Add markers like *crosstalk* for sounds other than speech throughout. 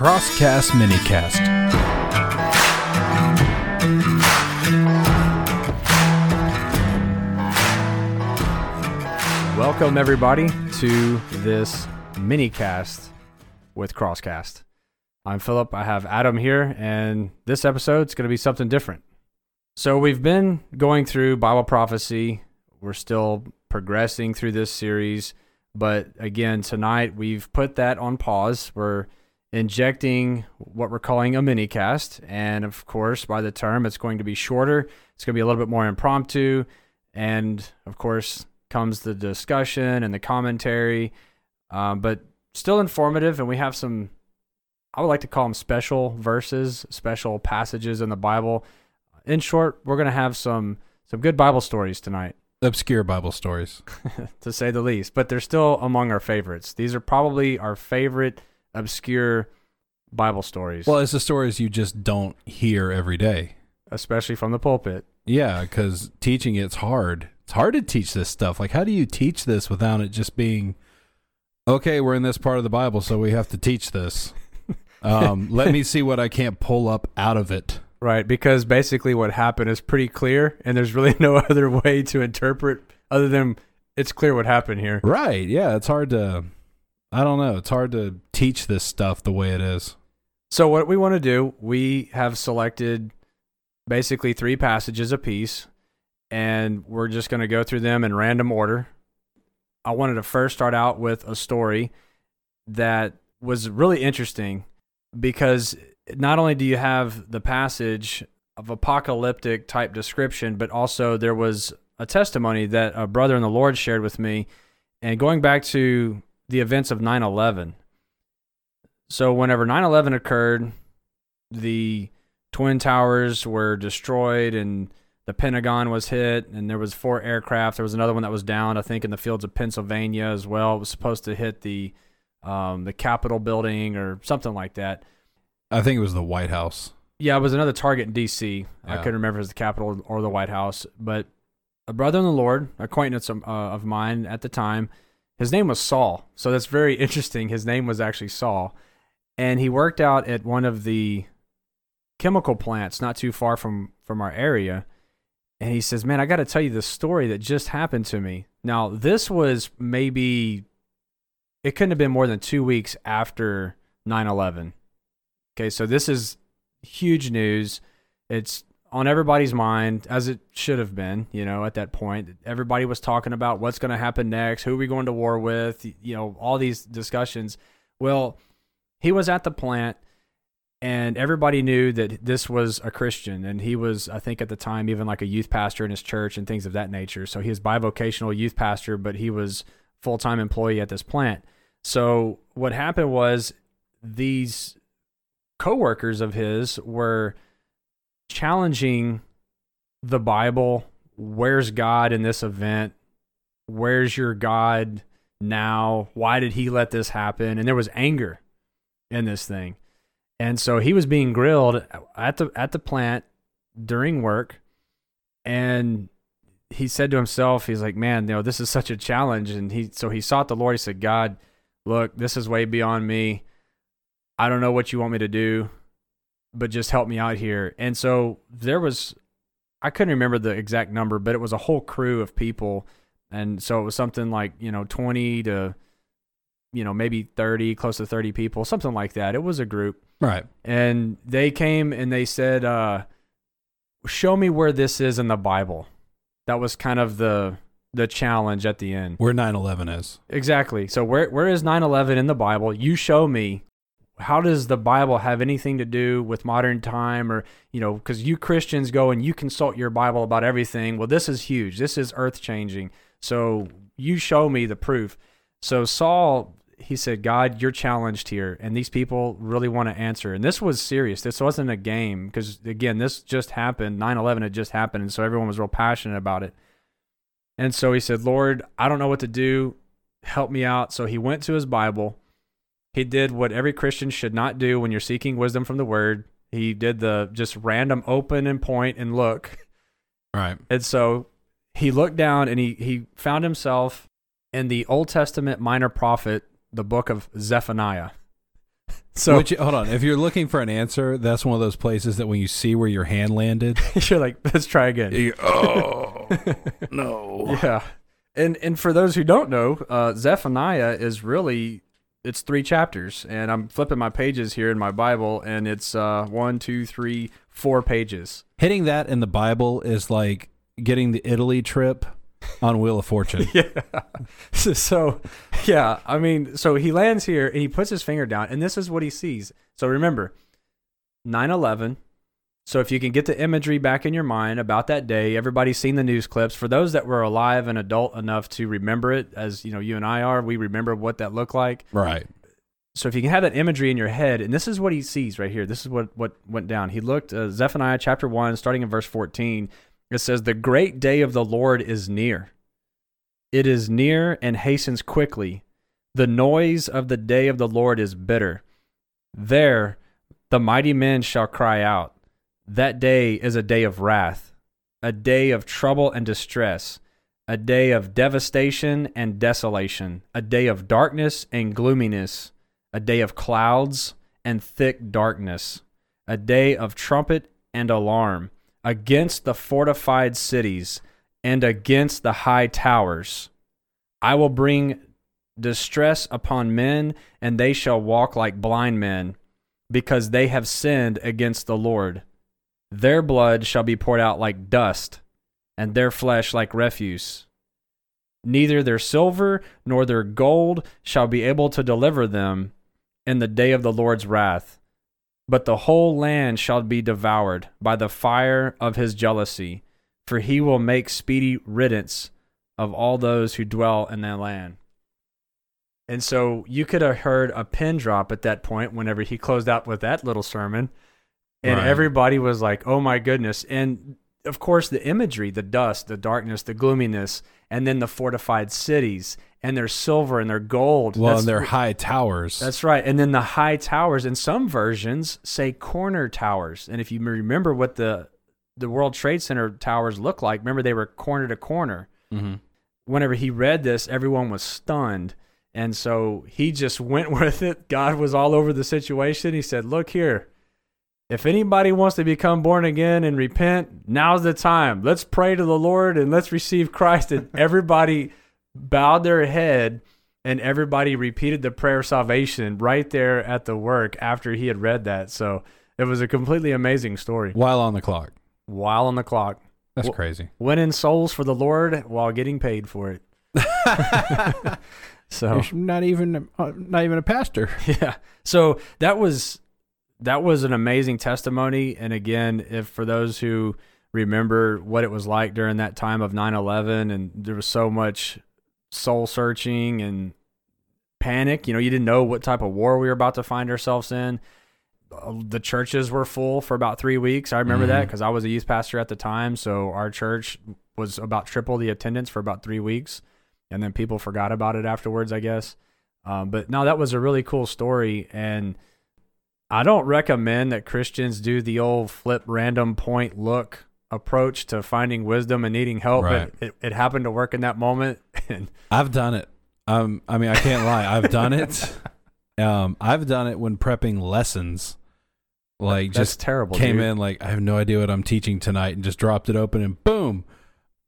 Crosscast Minicast. Welcome, everybody, to this mini cast with Crosscast. I'm Philip. I have Adam here, and this episode's going to be something different. So, we've been going through Bible prophecy. We're still progressing through this series. But again, tonight we've put that on pause. We're injecting what we're calling a mini cast. And of course, by the term, it's going to be shorter, it's going to be a little bit more impromptu. And of course, comes the discussion and the commentary, um, but still informative. And we have some, I would like to call them special verses, special passages in the Bible. In short, we're going to have some some good Bible stories tonight, Obscure Bible stories. *laughs* to say the least. But they're still among our favorites. These are probably our favorite obscure Bible stories, Well, it's the stories you just don't hear every day. especially from the pulpit. Yeah, because teaching it's hard. It's hard to teach this stuff. Like, how do you teach this without it just being, okay, we're in this part of the Bible, so we have to teach this. *laughs* Um, let me see what I can't pull up out of it. Right, because basically what happened is pretty clear, and there's really *laughs* no other way to interpret other than it's clear what happened here. Right. Yeah. It's hard to, I don't know. It's hard to teach this stuff the way it is. So, what we want to do, we have selected basically three passages a piece, and we're just going to go through them in random order. I wanted to first start out with a story that was really interesting because not only do you have the passage of apocalyptic type description, but also there was a testimony that a brother in the Lord shared with me. And going back to the events of 9 11. So, whenever 9 11 occurred, the Twin Towers were destroyed and the Pentagon was hit, and there was four aircraft. There was another one that was down, I think, in the fields of Pennsylvania as well. It was supposed to hit the um, the Capitol building or something like that. I think it was the White House. Yeah, it was another target in D.C. I couldn't remember if it was the Capitol or the White House, but a brother in the Lord, acquaintance of, uh, of mine at the time, his name was Saul. So that's very *laughs* interesting. His name was actually Saul, and he worked out at one of the chemical plants not too far from from our area. And he says, "Man, I got to tell you this story that just happened to me." Now, this was maybe it couldn't have been more than 2 weeks after 9/11. Okay, so this is huge news. It's on everybody's mind, as it should have been, you know, at that point. Everybody was talking about what's going to happen next, who are we going to war with, you know, all these discussions. Well, he was at the plant and everybody knew that this was a Christian. And he was, I think at the time, even like a youth pastor in his church and things of that nature. So he was bivocational youth pastor, but he was full time employee at this plant. So what happened was these coworkers of his were challenging the Bible. Where's God in this event? Where's your God now? Why did he let this happen? And there was anger in this thing. And so he was being grilled at the at the plant during work and he said to himself, he's like, Man, you know, this is such a challenge. And he so he sought the Lord. He said, God, look, this is way beyond me. I don't know what you want me to do, but just help me out here. And so there was, I couldn't remember the exact number, but it was a whole crew of people. And so it was something like, you know, 20 to, you know, maybe 30, close to 30 people, something like that. It was a group. Right. And they came and they said, uh, show me where this is in the Bible. That was kind of the the challenge at the end. Where 9 11 is. Exactly. So where where is 9/11 in the Bible? You show me. How does the Bible have anything to do with modern time or, you know, cuz you Christians go and you consult your Bible about everything. Well, this is huge. This is earth-changing. So you show me the proof. So Saul he said, God, you're challenged here, and these people really want to answer. And this was serious. This wasn't a game because, again, this just happened. 9 11 had just happened. And so everyone was real passionate about it. And so he said, Lord, I don't know what to do. Help me out. So he went to his Bible. He did what every Christian should not do when you're seeking wisdom from the word. He did the just random open and point and look. Right. And so he looked down and he, he found himself in the Old Testament minor prophet, the book of Zephaniah. *laughs* So Which, hold on. If you're looking for an answer, that's one of those places that when you see where your hand landed, *laughs* you're like, let's try again. you, oh *laughs* no. Yeah. And and for those who don't know, uh, Zephaniah is really it's three chapters, and I'm flipping my pages here in my Bible, and it's uh, one, two, three, four pages. Hitting that in the Bible is like getting the Italy trip on Wheel of Fortune. *laughs* Yeah. so, *laughs* so, yeah, I mean, so he lands here and he puts his finger down, and this is what he sees. So remember, 9 11. So if you can get the imagery back in your mind about that day, everybody's seen the news clips. For those that were alive and adult enough to remember it, as you know, you and I are, we remember what that looked like. Right. So if you can have that imagery in your head, and this is what he sees right here. This is what what went down. He looked uh, Zephaniah chapter one, starting in verse fourteen. It says, "The great day of the Lord is near. It is near and hastens quickly. The noise of the day of the Lord is bitter. There, the mighty men shall cry out. That day is a day of wrath, a day of trouble and distress." A day of devastation and desolation, a day of darkness and gloominess, a day of clouds and thick darkness, a day of trumpet and alarm against the fortified cities and against the high towers. I will bring distress upon men, and they shall walk like blind men, because they have sinned against the Lord. Their blood shall be poured out like dust, and their flesh like refuse. Neither their silver nor their gold shall be able to deliver them in the day of the Lord's wrath. But the whole land shall be devoured by the fire of his jealousy, for he will make speedy riddance of all those who dwell in that land. And so you could have heard a pin drop at that point whenever he closed out with that little sermon. And Right. everybody was like, oh my goodness. And of course, the imagery, the dust, the darkness, the gloominess, and then the fortified cities and their silver and their gold. Well, That's and their high towers. that's right. And then the high towers, in some versions, say corner towers. And if you remember what the the World Trade Center towers look like, remember they were corner to corner. hmm Whenever he read this, everyone was stunned. And so he just *laughs* went with it. God was all over the situation. He said, Look here. If anybody wants to become born again and repent, now's the time. Let's pray to the Lord and let's receive Christ. And *laughs* everybody bowed their head and everybody repeated the prayer of salvation right there at the work after he had read that. So it was a completely amazing story. While on the clock. While on the clock, That's Well- crazy. winning souls for the Lord while getting paid for it. *laughs* *laughs* So You're not even not even a pastor. yeah, so that was that was an amazing testimony. And again, if for those who remember what it was like during that time of 9/11, and there was so much soul searching and panic. You know, you didn't know what type of war we were about to find ourselves in. Uh, The churches were full for about three weeks. I remember that Mhm. because I was a youth pastor at the time. So our church was about triple the attendance for about three weeks. And then people forgot about it afterwards, I guess. Um, but no, that was a really cool story. And I don't recommend that Christians do the old flip random point look approach to finding wisdom and needing help. Right. But it, it happened to work in that moment. *laughs* And I've done it. Um, I mean, I can't lie. I've done it. *laughs* Um, I've done it when prepping lessons. Like that's just terrible. came dude. in like I have no idea what I'm teaching tonight, and just dropped it open, and boom.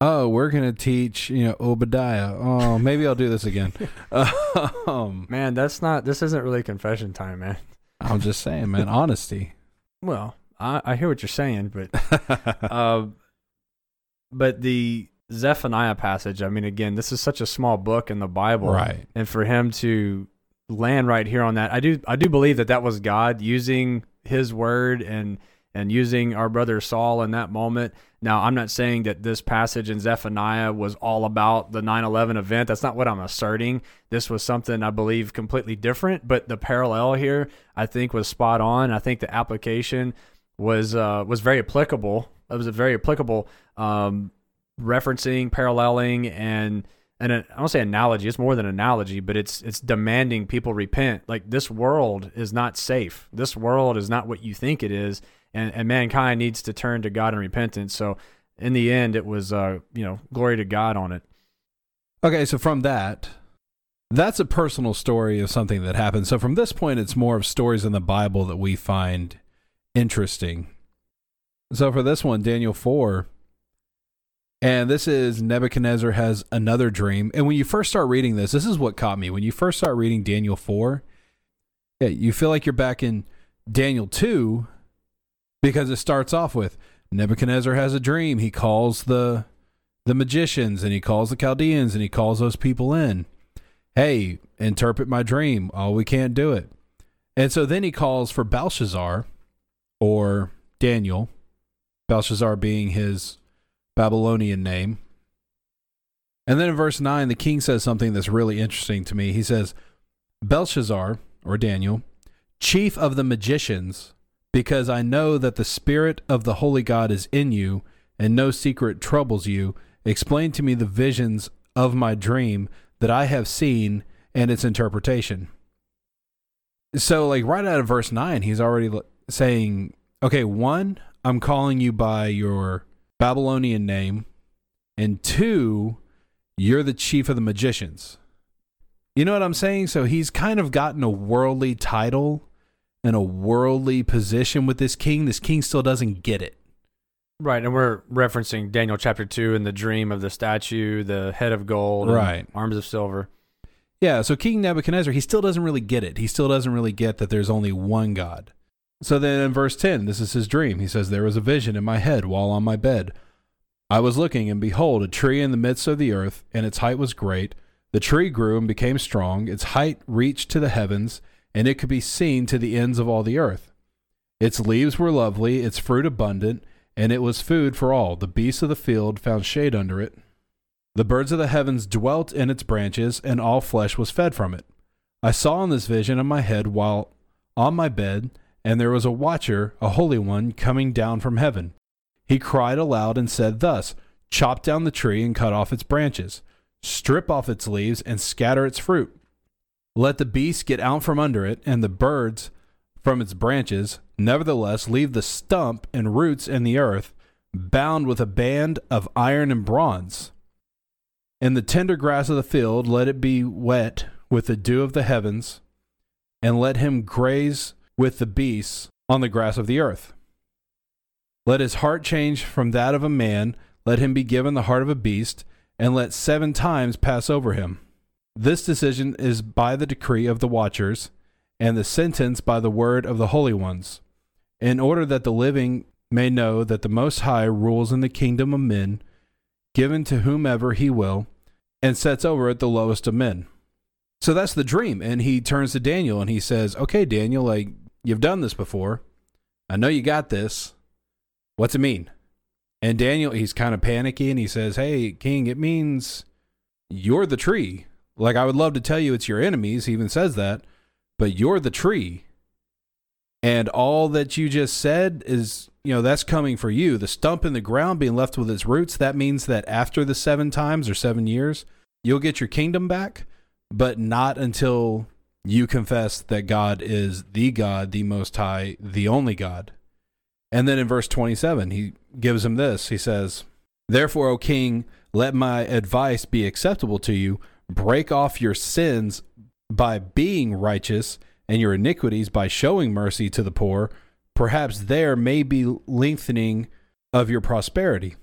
Oh, we're gonna teach, you know, Obadiah. Oh, maybe I'll do this again. *laughs* um, Man, that's not. This isn't really confession time, man. I'm just saying, man. Honesty. Well, I, I hear what you're saying, but *laughs* uh, but the Zephaniah passage. I mean, again, this is such a small book in the Bible, right. and for him to land right here on that, I do I do believe that that was God using His word and and using our brother Saul in that moment. Now, I'm not saying that this passage in Zephaniah was all about the 9/11 event. That's not what I'm asserting. This was something I believe completely different, but the parallel here I think was spot on. I think the application was uh, was very applicable. It was a very applicable um, referencing, paralleling, and and I don't say analogy. It's more than analogy, but it's it's demanding people repent. Like this world is not safe. This world is not what you think it is, and and mankind needs to turn to God in repentance. So in the end, it was uh you know glory to God on it. Okay, so from that, that's a personal story of something that happened. So from this point, it's more of stories in the Bible that we find interesting. So for this one, Daniel 4, and this is Nebuchadnezzar has another dream. And when you first start reading this, this is what caught me. When you first start reading Daniel 4, yeah, you feel like you're back in Daniel 2 because it starts off with Nebuchadnezzar has a dream. He calls the the magicians and he calls the Chaldeans and he calls those people in. Hey, interpret my dream. Oh, we can't do it. And so then he calls for Belteshazzar or Daniel, Belteshazzar being his Babylonian name. And then in verse 9, the king says something that's really interesting to me. He says, Belteshazzar, or Daniel, chief of the magicians, because I know that the Spirit of the Holy God is in you, and no secret troubles you. Explain to me the visions of my dream that I have seen and its interpretation. So, like, right out of verse 9, he's already saying, okay, one, I'm calling you by your Babylonian name, and two, you're the chief of the magicians. You know what I'm saying? So he's kind of gotten a worldly title and a worldly position with this king. This king still doesn't get it. Right, and we're referencing Daniel chapter 2 and the dream of the statue, the head of gold, right. arms of silver. Yeah, so King Nebuchadnezzar, he still doesn't really get it. He still doesn't really get that there's only one God. So then in verse 10, this is his dream. He says, There was a vision in my head while on my bed. I was looking, and behold, a tree in the midst of the earth, and its height was great. The tree grew and became strong. Its height reached to the heavens, and it could be seen to the ends of all the earth. Its leaves were lovely, its fruit abundant, and it was food for all. The beasts of the field found shade under it. The birds of the heavens dwelt in its branches, and all flesh was fed from it. I saw in this vision in my head while on my bed, and there was a watcher, a holy one, coming down from heaven. He cried aloud and said thus Chop down the tree and cut off its branches, strip off its leaves, and scatter its fruit. Let the beasts get out from under it, and the birds from its branches. Nevertheless, leave the stump and roots in the earth, bound with a band of iron and bronze. And the tender grass of the field, let it be wet with the dew of the heavens, and let him graze with the beasts on the grass of the earth. Let his heart change from that of a man, let him be given the heart of a beast, and let seven times pass over him. This decision is by the decree of the watchers, and the sentence by the word of the holy ones, in order that the living may know that the Most High rules in the kingdom of men, given to whomever he will, and sets over it the lowest of men. So that's the dream. And he turns to Daniel and he says, Okay, Daniel, like you've done this before. I know you got this. What's it mean? And Daniel, he's kind of panicky and he says, Hey, King, it means you're the tree. Like, I would love to tell you it's your enemies. He even says that, but you're the tree. And all that you just said is, you know, that's coming for you. The stump in the ground being left with its roots, that means that after the seven times or seven years, you'll get your kingdom back, but not until you confess that God is the God, the Most High, the only God. And then in verse 27, he gives him this. He says, Therefore, O king, let my advice be acceptable to you. Break off your sins by being righteous and your iniquities by showing mercy to the poor. Perhaps there may be lengthening of your prosperity.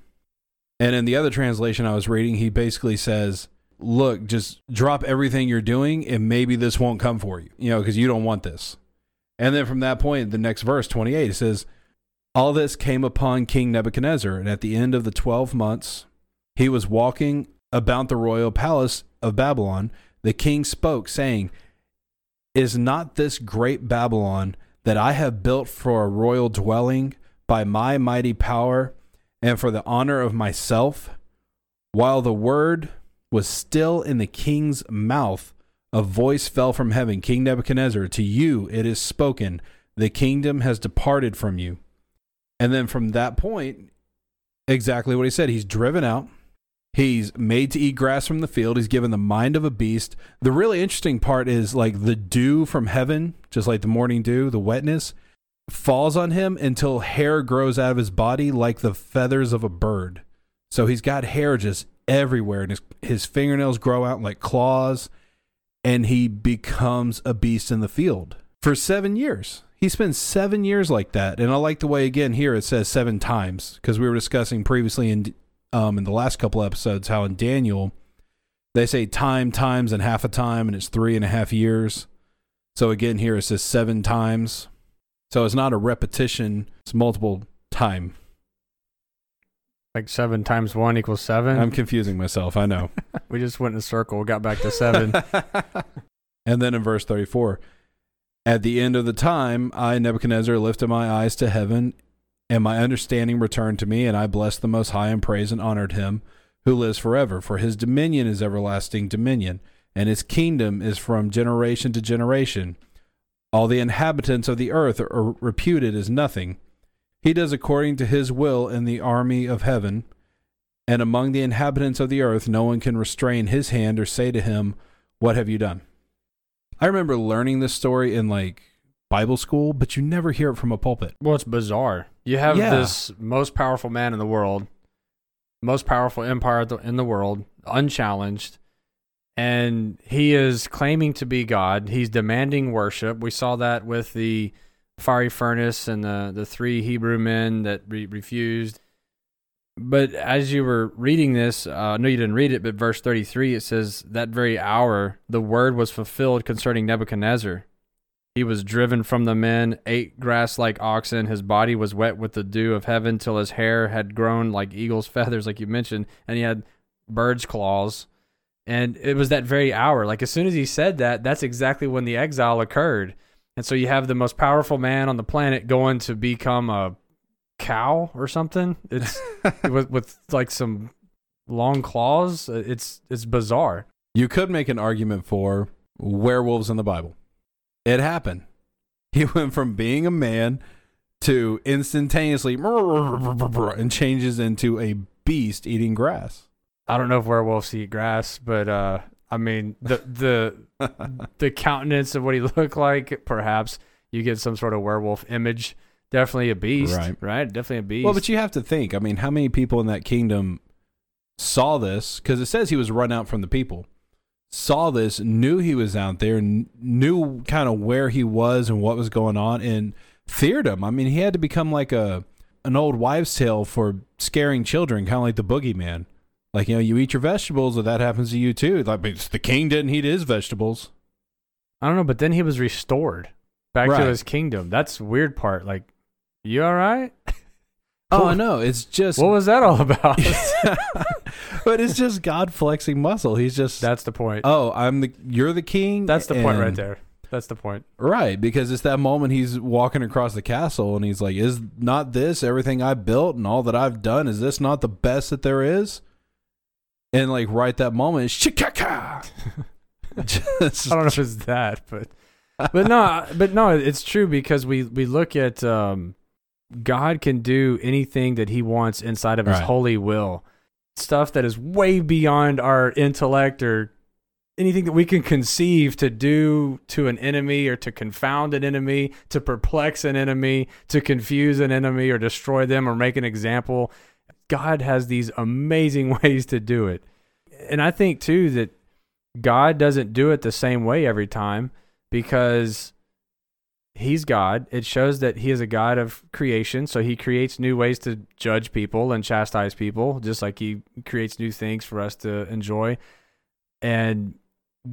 And in the other translation I was reading, he basically says, Look, just drop everything you're doing and maybe this won't come for you, you know, because you don't want this. And then from that point, the next verse, 28, it says, All this came upon King Nebuchadnezzar, and at the end of the 12 months, he was walking about the royal palace of Babylon. The king spoke, saying, Is not this great Babylon that I have built for a royal dwelling by my mighty power and for the honor of myself? While the word was still in the king's mouth, a voice fell from heaven King Nebuchadnezzar, to you it is spoken, the kingdom has departed from you. And then from that point, exactly what he said. He's driven out. He's made to eat grass from the field. He's given the mind of a beast. The really interesting part is like the dew from heaven, just like the morning dew, the wetness, falls on him until hair grows out of his body like the feathers of a bird. So he's got hair just everywhere, and his his fingernails grow out like claws. and he becomes a beast in the field for seven years. He spends seven years like that, and I like the way again here it says seven times because we were discussing previously in um, in the last couple episodes how in Daniel they say time, times, and half a time, and it's three and a half years. So again, here it says seven times. So it's not a repetition; it's multiple time. Like seven times one equals 7 I'm confusing myself. I know. *laughs* we just went in a circle, got back to seven. *laughs* and then in verse 34, at the end of the time, I, Nebuchadnezzar, lifted my eyes to heaven, and my understanding returned to me, and I blessed the Most High and praised and honored him who lives forever. For his dominion is everlasting dominion, and his kingdom is from generation to generation. All the inhabitants of the earth are reputed as nothing. He does according to his will in the army of heaven, and among the inhabitants of the earth no one can restrain his hand or say to him, What have you done? I remember learning this story in like Bible school, but you never hear it from a pulpit. well, it's bizarre. You have Yeah. this most powerful man in the world, most powerful empire in the world, unchallenged, and he is claiming to be God. He's demanding worship. We saw that with the fiery furnace and the, the three Hebrew men that re- refused. But as you were reading this, uh, know you didn't read it, but verse 33, it says, That very hour the word was fulfilled concerning Nebuchadnezzar. He was driven from the men, ate grass like oxen. His body was wet with the dew of heaven till his hair had grown like eagle's *laughs* feathers, like you mentioned, and he had bird's claws. And it was that very hour. Like as soon as he said that, that's exactly when the exile occurred. And so you have the most powerful man on the planet going to become a cow or something. It's *laughs* with with like some long claws. It's it's bizarre. You could make an argument for werewolves in the Bible. It happened. *laughs* He went from being a man to instantaneously *laughs* and changes into a beast eating grass. I don't know if werewolves eat grass, but uh, I mean the the *laughs* the countenance of what he *laughs* looked like. Perhaps you get some sort of werewolf image. Definitely a beast, Right. right? Definitely a beast. Well, but you have to think. I mean, how many people in that kingdom saw this? Because it says he was run out from the people. Saw this, knew he was out there, kn- knew kind of where he was and what was going on, and feared him. I mean, he had to become like a an old wives' tale for scaring children, kind of like the boogeyman. Like you know, you eat your vegetables, or that happens to you too. Like the king didn't eat his vegetables. I don't know. But then he was restored back Right. to his kingdom. That's the weird part. Like, you all right? *laughs* Oh, What- know. It's just, What was that all about? *laughs* but it's just God flexing muscle. He's just That's the point. oh, I'm the you're the king. That's the point right there. That's the point. Right, because it's that moment he's walking across the castle and he's like, "Is not this everything I built and all that I've done? Is this not the best that there is?" And like right that moment, it's. *laughs* Just I don't know if it's that, but but no, but no, it's true because we we look at um, God can do anything that He wants inside of His Right. holy will, stuff that is way beyond our intellect or anything that we can conceive to do to an enemy or to confound an enemy, to perplex an enemy, to confuse an enemy or destroy them or make an example. God has these amazing *laughs* ways to do it. And I think too that God doesn't do it the same way every time because he's God. It shows that he is a God of creation, so he creates new ways to judge people and chastise people, just like he creates new things for us to enjoy. And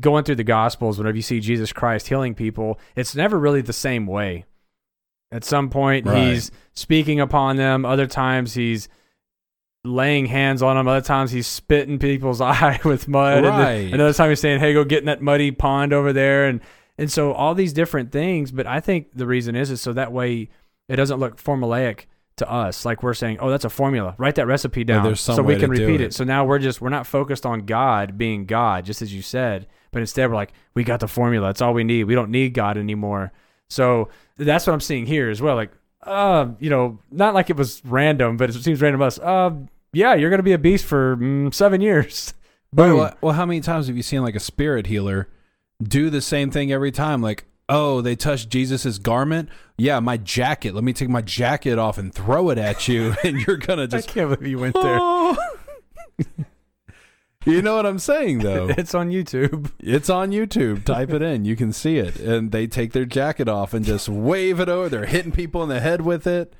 going through the gospels whenever you see Jesus Christ healing people, it's never really the same way. At some point Right. he's speaking upon them, other times he's laying hands on him. other times he's spitting people's *laughs* eye with mud. and then Right. another time he's saying, "Hey, go get in that muddy pond over there," and and so all these different things. But I think the reason is is so that way it doesn't look formulaic to us, like we're saying, "Oh, that's a formula. Write that recipe down, some so we can repeat it. it." So now we're just we're not focused on God being God, just as you said, but instead we're like, "We got the formula. That's all we need. We don't need God anymore." So that's what I'm seeing here as well. Like, uh, you know, not like it was random, but it seems random to us. Uh, yeah, you're gonna be a beast for mm, seven years. *laughs* Well, Boom. well, well, how many times have you seen like a spirit healer do the same thing every time? Like, oh, they touched Jesus's garment. Yeah, my jacket. Let me take my jacket off and throw it at you, *laughs* and you're gonna just. I can't believe you went there. Oh. *laughs* You know what I'm saying, though. It's on YouTube. It's on YouTube. Type it in. You can see it. And they take their jacket off and just wave it over. They're hitting people in the head with it.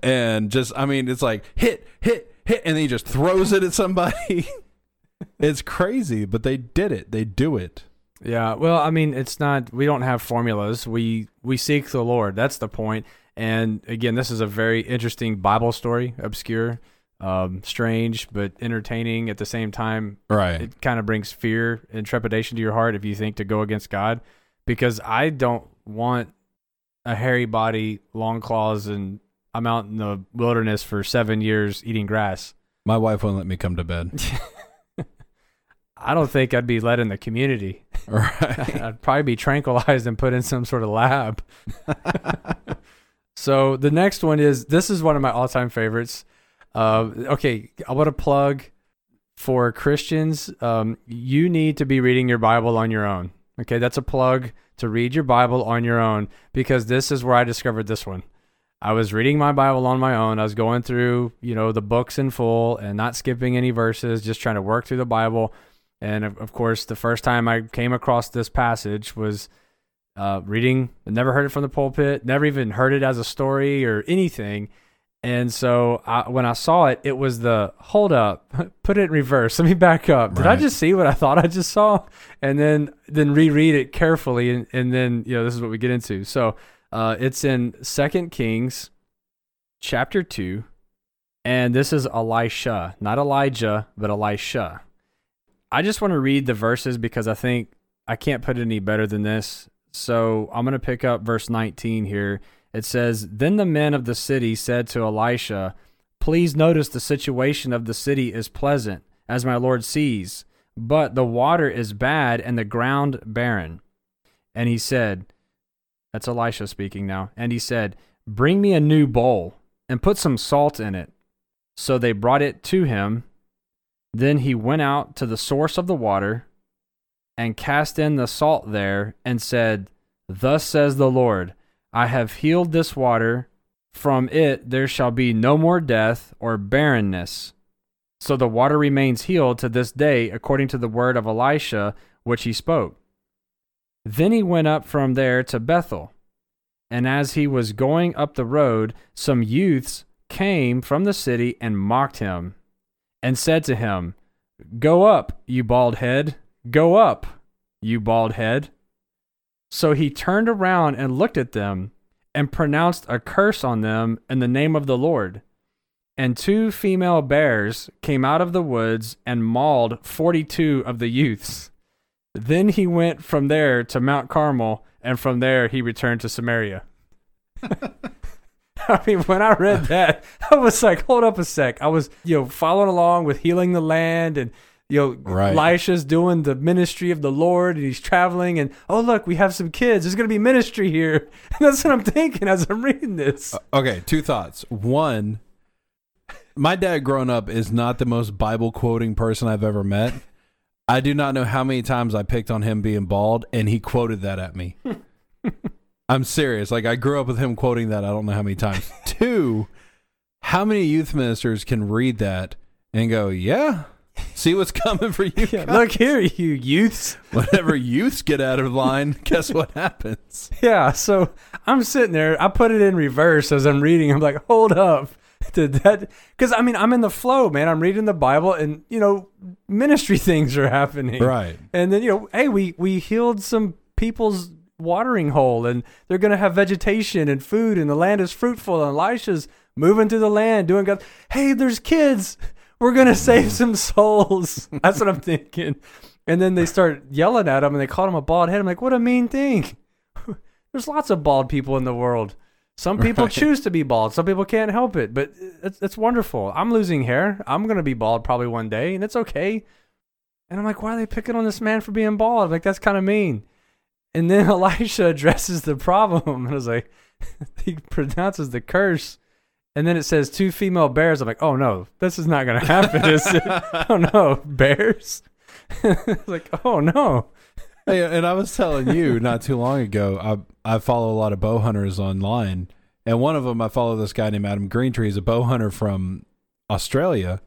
And just, I mean, it's like hit, hit, hit. And then he just throws it at somebody. *laughs* it's crazy, but they did it. They do it. Yeah, well, I mean, it's not. We don't have formulas. We we seek the Lord. That's the point. And again, this is a very interesting Bible story, obscure, um, strange, but entertaining at the same time. Right. It kind of brings fear and trepidation to your heart if you think to go against God, because I don't want a hairy body, long claws, and I'm out in the wilderness for seven years eating grass. My wife won't let me come to bed. *laughs* I don't think I'd be let in the community. *laughs* Right. *laughs* I'd probably be tranquilized and put in some sort of lab. so the next one is this is one of my all time favorites. Uh, okay, I want to plug for Christians. Um, you need to be reading your Bible on your own. Okay, that's a plug to read your Bible on your own because this is where I discovered this one. I was reading my Bible on my own. I was going through, you know, the books in full and not skipping any verses, just trying to work through the Bible. And of, of course, the first time I came across this passage was uh, reading. I never heard it from the pulpit, never even heard it as a story or anything. And so I, when I saw it, it was the hold up, *laughs* put it in reverse. Let me back up. Did I just see what I thought I just saw? And then then reread it carefully, and, and then you know this is what we get into. So uh, it's in Second Kings, chapter two, and this is Elisha, not Elijah, but Elisha. I just want to read the verses because I think I can't put it any better than this. So I'm going to pick up verse 19 here. It says, Then the men of the city said to Elisha, Please notice the situation of the city is pleasant, as my Lord sees, but the water is bad and the ground barren. And he said, That's Elisha speaking now. And he said, Bring me a new bowl and put some salt in it. So they brought it to him. Then he went out to the source of the water and cast in the salt there and said, Thus says the Lord, I have healed this water. From it there shall be no more death or barrenness. So the water remains healed to this day, according to the word of Elisha, which he spoke. Then he went up from there to Bethel. And as he was going up the road, some youths came from the city and mocked him, and said to him, Go up, you bald head, go up, you bald head. So he turned around and looked at them, and pronounced a curse on them in the name of the Lord. And two female bears came out of the woods and mauled forty two of the youths. Then he went from there to Mount Carmel, and from there he returned to Samaria. *laughs* I mean, when I read that, I was like, hold up a sec. I was, you know, following along with healing the land and, you know, Right. Elisha's doing the ministry of the Lord and he's traveling and, oh, look, we have some kids. There's going to be ministry here. *laughs* And that's what I'm thinking as I'm reading this. Okay, two thoughts. One, my dad growing up is not the most Bible quoting person I've ever met. I do not know how many times I picked on him being bald and he quoted that at me. *laughs* I'm serious. Like I grew up with him quoting that I don't know how many times. *laughs* Two, how many youth ministers can read that and go, "Yeah, see what's coming for you." *laughs* Yeah, guys." look here, you youths. Whenever youths get out of line, guess what happens? Yeah, so I'm sitting there. I put it in reverse as I'm reading. I'm like, hold up. *laughs* Did that? Because I mean, I'm in the flow, man. I'm reading the Bible, and you know, ministry *laughs* things are happening. Right. And then you know, hey, we we healed some people's watering hole, and they're gonna have vegetation and food, and the land is fruitful. And Elisha's moving through the land, doing God. Hey, there's kids. *laughs* We're gonna save some souls. That's what I'm thinking. And then they start yelling at him, and they called him a bald head. I'm like, what a mean thing. There's lots of bald people in the world. Some people Right. choose to be bald. Some people can't help it, but it's, it's wonderful. I'm losing hair. I'm gonna be bald probably one day, and it's okay. And I'm like, why are they picking on this man for being bald? I'm like, that's kind of mean. And then *laughs* Elisha addresses the problem, *laughs* and I was like, *laughs* he pronounces the curse, and then it says two female bears. I'm like, oh no, this is not gonna happen, is it? oh no, bears. like, oh no. Hey, and I was telling you not too long ago, I I follow a lot of bow hunters online, and one of them I follow this guy named Adam Greentree. He's a bow hunter from Australia,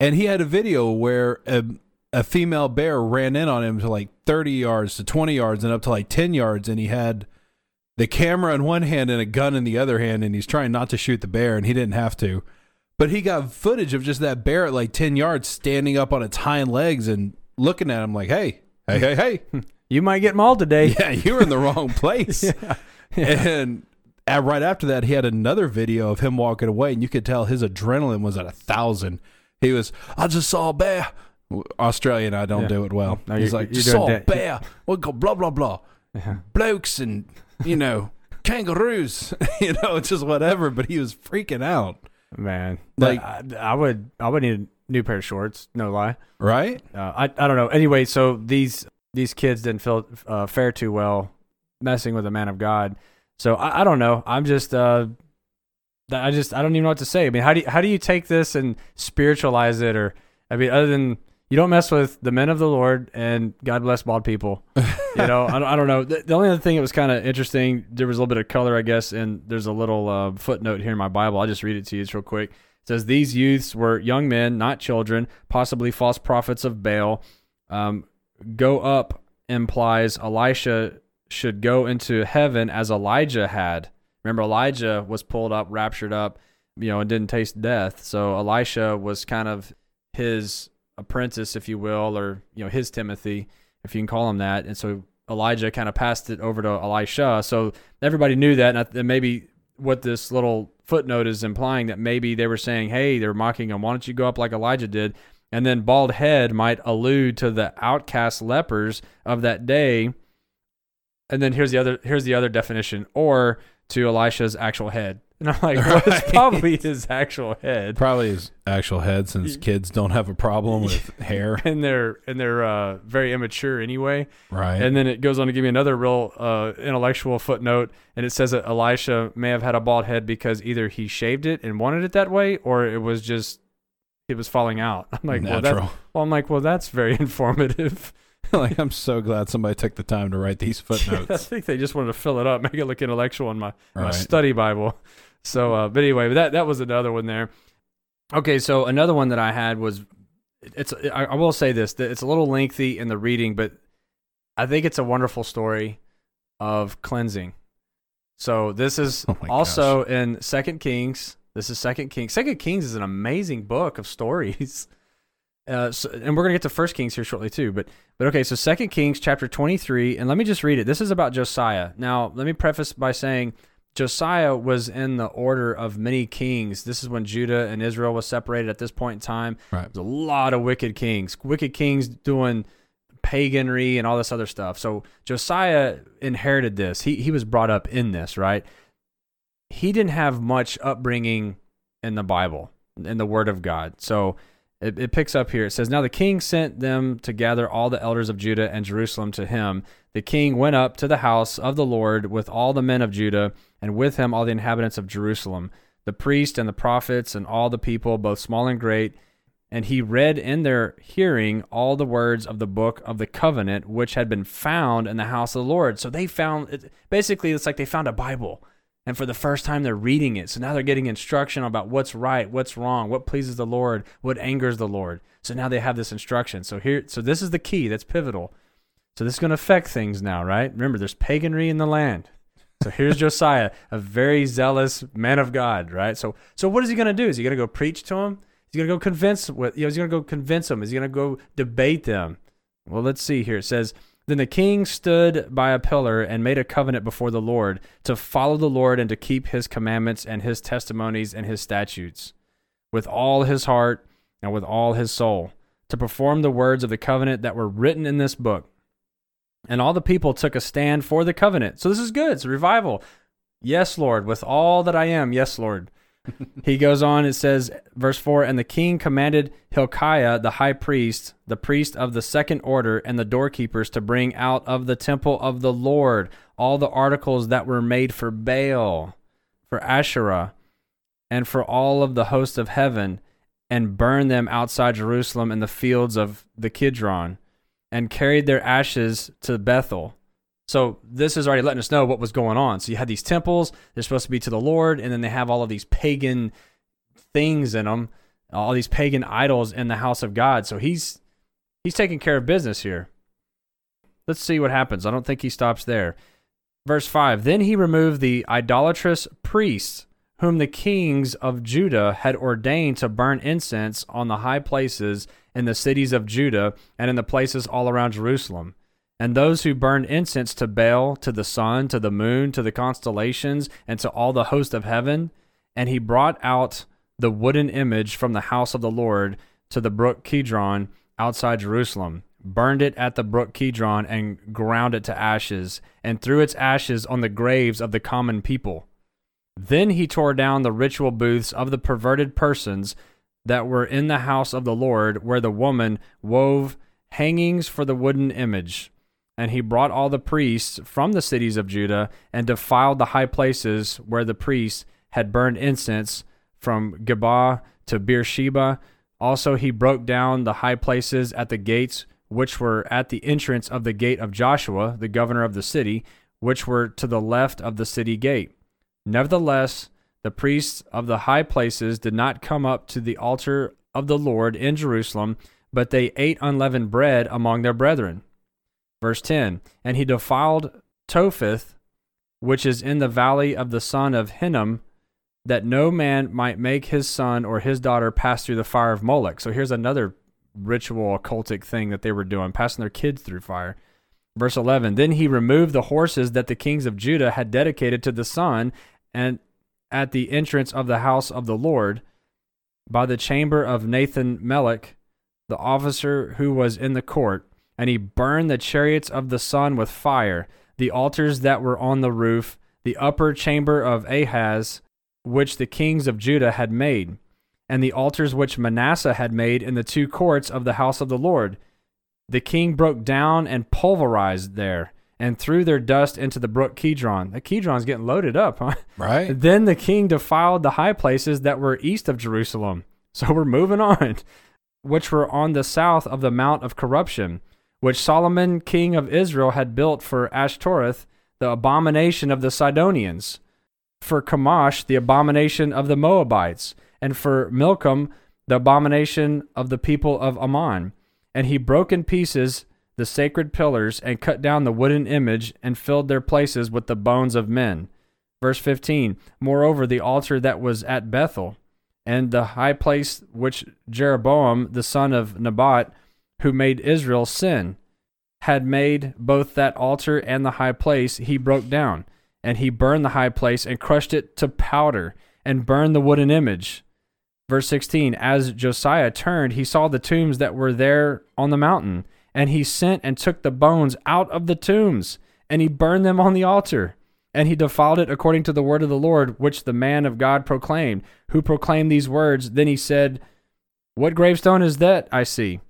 and he had a video where a, a female bear ran in on him to like 30 yards to 20 yards and up to like 10 yards and he had the camera in one hand and a gun in the other hand and he's trying not to shoot the bear and he didn't have to but he got footage of just that bear at like 10 yards standing up on its hind legs and looking at him like hey hey hey hey *laughs* You might get mauled today. *laughs* yeah you were in the wrong *laughs* place yeah. and uh, right after that he had another video of him walking away and you could tell his adrenaline was at a thousand he was i just saw a bear australian i don't Yeah. do it well No, he's like just saw a bear what go blah blah blah Yeah. blokes and you know *laughs* kangaroos you know just whatever but he was freaking out Man, Like- like I, I would, I would need a new pair of shorts. No lie. right Uh, I, I don't know. Anyway, so these these kids didn't feel uh, fare too well messing with a man of God. So I, I don't know. I'm just, uh, I just, I don't even know what to say. I mean, how do you, how do you take this and spiritualize it, or I mean, other than you don't mess with the men of the Lord and God bless bald people. *laughs* You know, I don't, I don't know. The, the only other thing that was kind of interesting, there was a little bit of color, I guess, and there's a little uh, footnote here in my Bible. I'll just read it to you just real quick. It says these youths were young men, not children, possibly false prophets of Baal. Um, go up implies Elisha should go into heaven as Elijah had. Remember, Elijah was pulled up, raptured up, you know, and didn't taste death. So Elisha was kind of his apprentice, if you will, or you know, his Timothy, if you can call him that. And so Elijah kind of passed it over to Elisha. So everybody knew that, and I- and maybe what this little footnote is implying that maybe they were saying, "Hey, they're mocking him. Why don't you go up like Elijah did?" And then bald head might allude to the outcast lepers of that day. And then here's the other here's the other definition, or to Elisha's actual head. *laughs* And I'm like, well, it's probably his actual head. probably his actual head since kids don't have a problem with *laughs* hair And they're and they're uh, very immature anyway. right And then it goes on to give me another real uh, intellectual footnote, and it says that Elisha may have had a bald head because either he shaved it and wanted it that way, or it was just it was falling out. *laughs* I'm like, well, that, natural well, I'm like, well, that's very *laughs* informative. *laughs* like i'm so glad somebody took the time to write these footnotes. I think they just wanted to fill it up, make it look intellectual in my, my study Bible. So, uh, but anyway, that that was another one there. Okay, so another one that I had was it's I, I will say this that it's a little lengthy in the reading, but I think it's a wonderful story of cleansing. So this is Oh also in Second Kings. This is Second Kings. Second Kings is an amazing book of stories. *laughs* Uh, so, and we're gonna get to First Kings here shortly too. But but okay, so Second Kings chapter twenty three, and let me just read it. This is about Josiah. Now let me preface by saying Josiah was in the order of many kings. This is when Judah and Israel was separated at this point in time. right There's a lot of wicked kings, wicked kings doing paganry and all this other stuff. So Josiah inherited this. He he was brought up in this, right? He didn't have much upbringing in the Bible, in the Word of God. So it, it picks up here. It says, Now the king sent them to gather all the elders of Judah and Jerusalem to him. The king went up to the house of the Lord with all the men of Judah, and with him all the inhabitants of Jerusalem, the priests and the prophets, and all the people, both small and great. And he read in their hearing all the words of the book of the covenant, which had been found in the house of the Lord. So they found basically, it's like they found a Bible. And for the first time, they're reading it. So now they're getting instruction about what's right, what's wrong, what pleases the Lord, what angers the Lord. So now they have this instruction. So here, so this is the key that's pivotal. So this is going to affect things now, right? Remember, there's paganry in the land. So here's *laughs* Josiah, a very zealous man of God, right? So, so what is he going to do? Is he going to go preach to him? Is he going to go convince? You know, is he going to go convince them? Is he going to go debate them? Well, let's see here. It says, then the king stood by a pillar and made a covenant before the Lord to follow the Lord and to keep his commandments and his testimonies and his statutes with all his heart and with all his soul, to perform the words of the covenant that were written in this book. And all the people took a stand for the covenant. So this is good. It's a revival. Yes, Lord, with all that I am. Yes, Lord. He goes on, it says, verse 4 And the king commanded Hilkiah, the high priest, the priest of the second order, and the doorkeepers to bring out of the temple of the Lord all the articles that were made for Baal, for Asherah, and for all of the host of heaven, and burn them outside Jerusalem in the fields of the Kidron, and carried their ashes to Bethel. So this is already letting us know what was going on. So you had these temples; they're supposed to be to the Lord, and then they have all of these pagan things in them, all these pagan idols in the house of God. So he's he's taking care of business here. Let's see what happens. I don't think he stops there. Verse 5 Then he removed the idolatrous priests whom the kings of Judah had ordained to burn incense on the high places in the cities of Judah and in the places all around Jerusalem. And those who burned incense to Baal, to the sun, to the moon, to the constellations, and to all the host of heaven. And he brought out the wooden image from the house of the Lord to the brook Kidron outside Jerusalem, burned it at the brook Kidron, and ground it to ashes, and threw its ashes on the graves of the common people. Then he tore down the ritual booths of the perverted persons that were in the house of the Lord, where the woman wove hangings for the wooden image. And he brought all the priests from the cities of Judah and defiled the high places where the priests had burned incense from Geba to Beersheba. Also, he broke down the high places at the gates, which were at the entrance of the gate of Joshua, the governor of the city, which were to the left of the city gate. Nevertheless, the priests of the high places did not come up to the altar of the Lord in Jerusalem, but they ate unleavened bread among their brethren. Verse 10 And he defiled Topheth, which is in the valley of the son of Hinnom, that no man might make his son or his daughter pass through the fire of Moloch. So here's another ritual occultic thing that they were doing, passing their kids through fire. Verse 11 Then he removed the horses that the kings of Judah had dedicated to the sun, and at the entrance of the house of the Lord, by the chamber of Nathan Melech, the officer who was in the court, and he burned the chariots of the sun with fire, the altars that were on the roof, the upper chamber of Ahaz, which the kings of Judah had made, and the altars which Manasseh had made in the two courts of the house of the Lord. The king broke down and pulverized there, and threw their dust into the brook Kidron. The Kidron's getting loaded up, huh? Right. *laughs* Then the king defiled the high places that were east of Jerusalem. So we're moving on, *laughs* which were on the south of the Mount of Corruption, which Solomon, king of Israel, had built for Ashtoreth, the abomination of the Sidonians, for Chemosh, the abomination of the Moabites, and for Milcom, the abomination of the people of Ammon. And he broke in pieces the sacred pillars and cut down the wooden image and filled their places with the bones of men. Verse 15 Moreover, the altar that was at Bethel and the high place which Jeroboam the son of Nebat, who made Israel sin, had made both that altar and the high place, he broke down. And he burned the high place and crushed it to powder and burned the wooden image. Verse 16 As Josiah turned, he saw the tombs that were there on the mountain and he sent and took the bones out of the tombs, and he burned them on the altar. And he defiled it according to the word of the Lord, which the man of God proclaimed, who proclaimed these words. Then he said, What gravestone is that I see?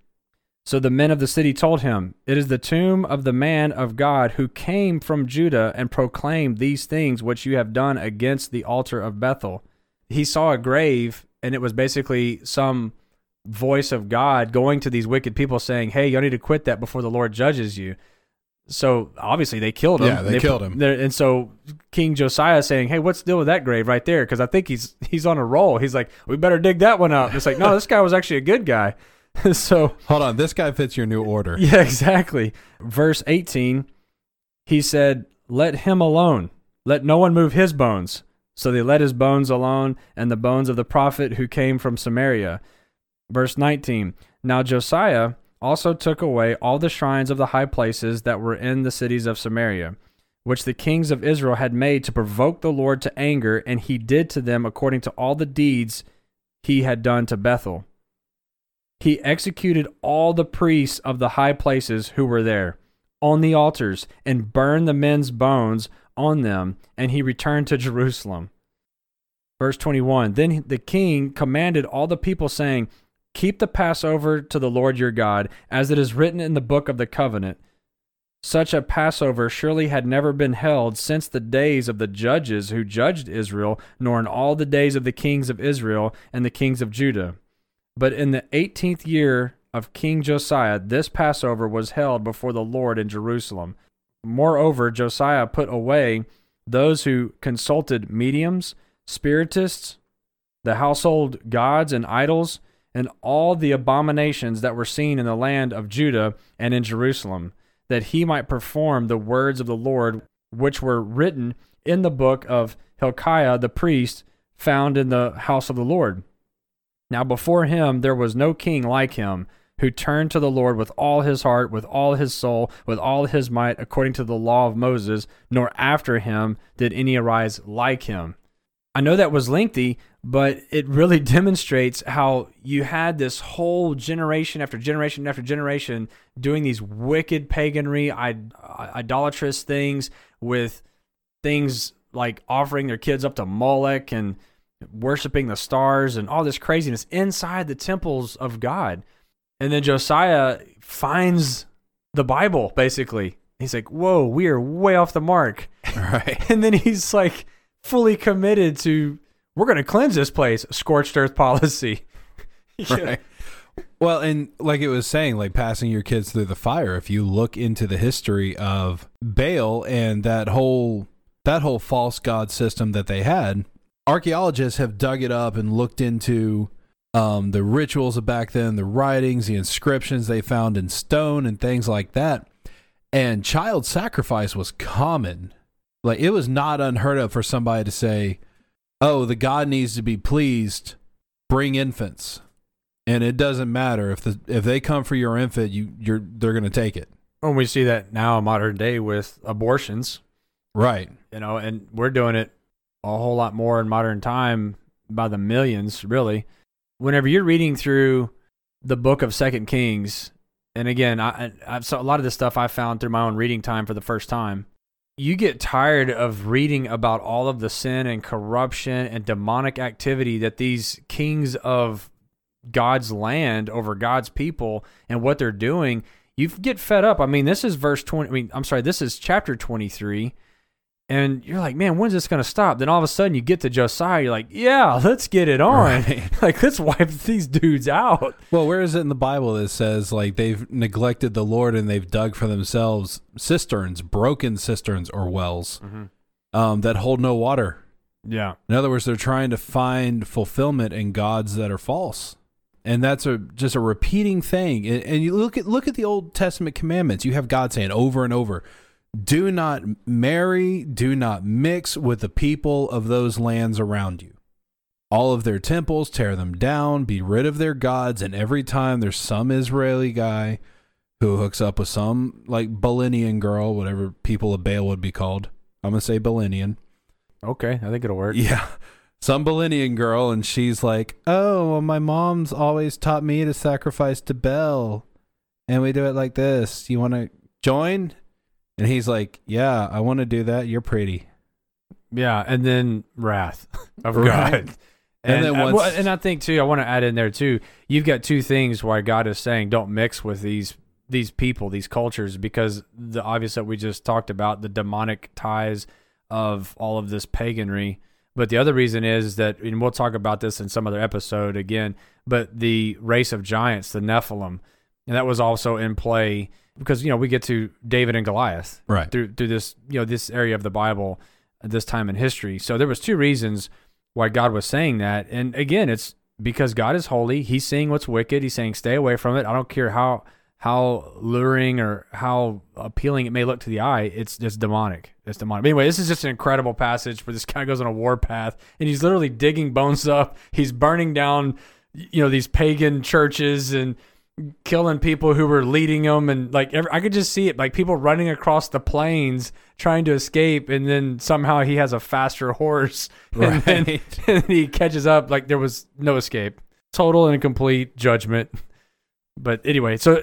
So the men of the city told him, It is the tomb of the man of God who came from Judah and proclaimed these things which you have done against the altar of Bethel. He saw a grave, and it was basically some voice of God going to these wicked people saying, "Hey, you need to quit that before the Lord judges you." So obviously they killed him. Yeah, they, killed him. And so King Josiah saying, "Hey, what's the deal with that grave right there?" Because I think he's he's on a roll. He's like, "We better dig that one up." It's like, no, this guy was actually a good guy. *laughs* so hold on, this guy fits your new order. *laughs* Yeah, exactly. Verse eighteen, he said, "Let him alone. Let no one move his bones." So they let his bones alone, and the bones of the prophet who came from Samaria. Verse 19 Now Josiah also took away all the shrines of the high places that were in the cities of Samaria, which the kings of Israel had made to provoke the Lord to anger, and he did to them according to all the deeds he had done to Bethel. He executed all the priests of the high places who were there on the altars and burned the men's bones on them, and he returned to Jerusalem. Verse 21 Then the king commanded all the people, saying, Keep the Passover to the Lord your God, as it is written in the book of the covenant. Such a Passover surely had never been held since the days of the judges who judged Israel, nor in all the days of the kings of Israel and the kings of Judah. But in the eighteenth year of King Josiah, this Passover was held before the Lord in Jerusalem. Moreover, Josiah put away those who consulted mediums, spiritists, the household gods, and idols and all the abominations that were seen in the land of Judah and in Jerusalem, that he might perform the words of the Lord which were written in the book of Hilkiah the priest, found in the house of the Lord. Now before him there was no king like him, who turned to the Lord with all his heart, with all his soul, with all his might, according to the law of Moses, nor after him did any arise like him. I know that was lengthy, but it really *laughs* demonstrates how you had this whole generation after generation after generation doing these wicked paganry, idolatrous things with things like offering their kids up to Moloch and worshiping the stars and all this craziness inside the temples of God. And then Josiah finds the Bible basically. He's like, "Whoa, we are way off the mark." *laughs* Right. And then he's like fully committed to we're going to cleanse this place, scorched earth policy. *laughs* Right. Well, and like it was saying, like passing your kids through the fire. If you look into the history of Baal and that whole that whole false god system that they had, archaeologists have dug it up and looked into um, the rituals of back then, the writings, the inscriptions they found in stone, and things like that. And child sacrifice was common. Like it was not unheard of for somebody to say, "Oh, the god needs to be pleased. Bring infants." And it doesn't matter if the if they come for your infant, you you're they're going to take it. And we see that now in modern day with abortions, Right. you know, and we're doing it a whole lot more in modern time by the millions, really. Whenever you're reading through the book of Second Kings, and again, I, I saw a lot of this stuff I found through my own reading time for the first time. You get tired of reading about all of the sin and corruption and demonic activity that these kings of God's land over God's people and what they're doing. You get fed up. I mean, this is verse 20. I mean, I'm sorry, this is chapter 23 and you're like, man, when's this going to stop? Then all of a sudden you get to Josiah, you're like, yeah, let's get it on. Right. *laughs* Like, let's wipe these dudes out. Well, where is it in the Bible that says like they've neglected the Lord and they've dug for themselves cisterns, broken cisterns or wells um, that hold no water? Yeah. In other words, they're trying to find fulfillment in gods that are false, and that's a just a repeating thing. And, and you look at look at the Old Testament commandments. You have God saying over and over, "Do not marry, do not mix with the people of those lands around you." All of their temples, tear them down, be rid of their gods, and every time there's some Israeli guy who hooks up with some like Balinian girl, whatever people of Baal would be called. I'm gonna say Balinian. Okay. I think it'll work. *laughs* Yeah. Some Balinian girl, and she's like, Oh, well, my mom's always taught me to sacrifice to Bel. And we do it like this. You want to join? And he's like, Yeah, I want to do that. You're pretty. Yeah. And then wrath *laughs* of Right. God. And And, then uh, once- well, and I think too, I want to add in there too. You've got two things why God is saying don't mix with these these people, these cultures, because the obvious that we just talked about, the demonic ties of all of this paganry. But the other reason is that, and we'll talk about this in some other episode again. But the race of giants, the Nephilim, and that was also in play because you know we get to David and Goliath Right. through through this you know this area of the Bible at this time in history. So there was two reasons why God was saying that, and again, it's because God is holy. He's seeing what's wicked. He's saying stay away from it. I don't care how how luring or how appealing it may look to the eye. It's just demonic. It's demonic. But anyway, this is just an incredible passage where this guy goes on a war path and he's literally digging bones up. He's burning down you know these pagan churches and killing people who were leading them and like every, I could just see it like people running across the plains trying to escape and then somehow he has a faster horse *laughs* and, then, Right. *laughs* and he catches up like there was no escape total and complete judgment but anyway so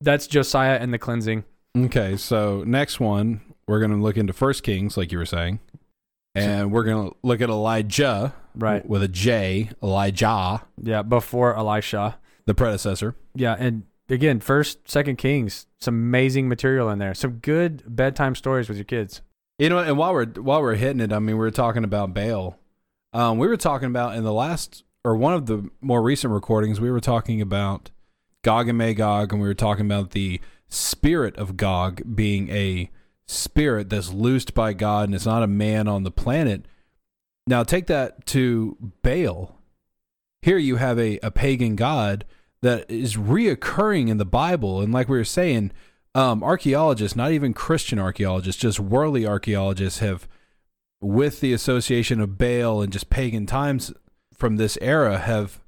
that's Josiah and the cleansing Okay. So next one, we're going to look into First Kings, like you were saying. And we're going to look at Elijah right with a J, Elijah, yeah before Elisha the predecessor. yeah and again first second kings some amazing material in there some good bedtime stories with your kids You know, and while we're while we're hitting it, I mean, we were talking about Baal. Um, we were talking about in the last or one of the more recent recordings, we were talking about Gog and Magog, and we were talking about the spirit of Gog being a spirit that's loosed by God, and it's not a man on the planet. Now take that to Baal. Here you have a, a pagan god that is reoccurring in the Bible. And like we were saying, um, archaeologists, not even Christian archaeologists, just worldly archaeologists, have, with the association of Baal and just pagan times from this era, have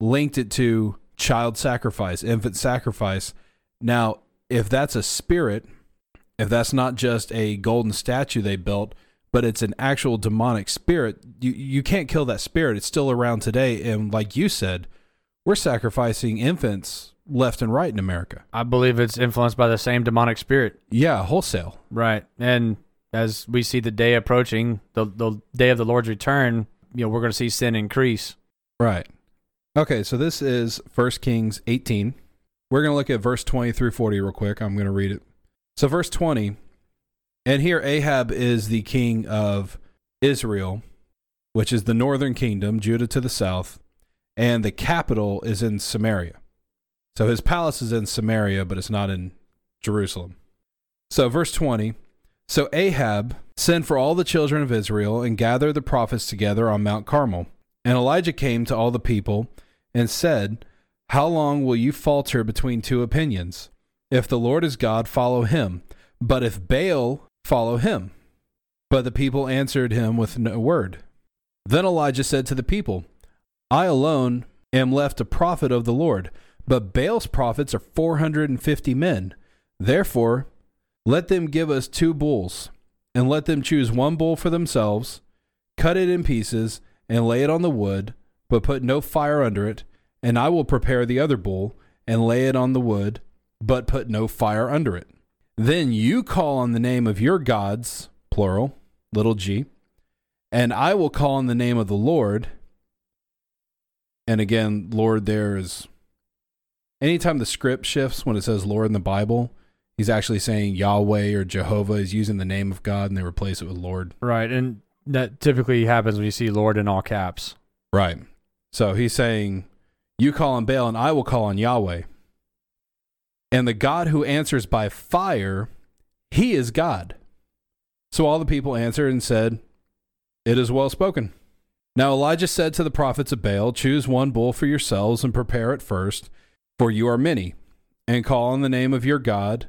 linked it to child sacrifice, infant sacrifice. Now, if that's a spirit, if that's not just a golden statue they built, but it's an actual demonic spirit, you you can't kill that spirit. It's still around today, and like you said, we're sacrificing infants left and right in America. I believe it's influenced by the same demonic spirit. Yeah, wholesale. Right. And as we see the day approaching, the the day of the Lord's return, you know, we're going to see sin increase. Right. Okay, so this is First Kings 18. We're going to look at verse 20 through 40 real quick. I'm going to read it. So, verse 20, and here Ahab is the king of Israel, which is the northern kingdom, Judah to the south, and the capital is in Samaria. So, his palace is in Samaria, but it's not in Jerusalem. So, verse 20 So Ahab sent for all the children of Israel and gathered the prophets together on Mount Carmel. And Elijah came to all the people and said, How long will you falter between two opinions? If the Lord is God, follow him. But if Baal, follow him. But the people answered him with no word. Then Elijah said to the people, I alone am left a prophet of the Lord, but Baal's prophets are 450 men. Therefore, let them give us two bulls, and let them choose one bull for themselves, cut it in pieces, and lay it on the wood, but put no fire under it, and I will prepare the other bull, and lay it on the wood, but put no fire under it. Then you call on the name of your gods, plural, little g, and I will call on the name of the Lord. And again, Lord there is anytime the script shifts when it says Lord in the Bible, he's actually saying Yahweh or Jehovah is using the name of God and they replace it with Lord. Right. And that typically happens when you see Lord in all caps. Right. So he's saying, You call on Baal and I will call on Yahweh. And the God who answers by fire, he is God. So all the people answered and said, It is well spoken. Now Elijah said to the prophets of Baal, Choose one bull for yourselves and prepare it first, for you are many, and call on the name of your God,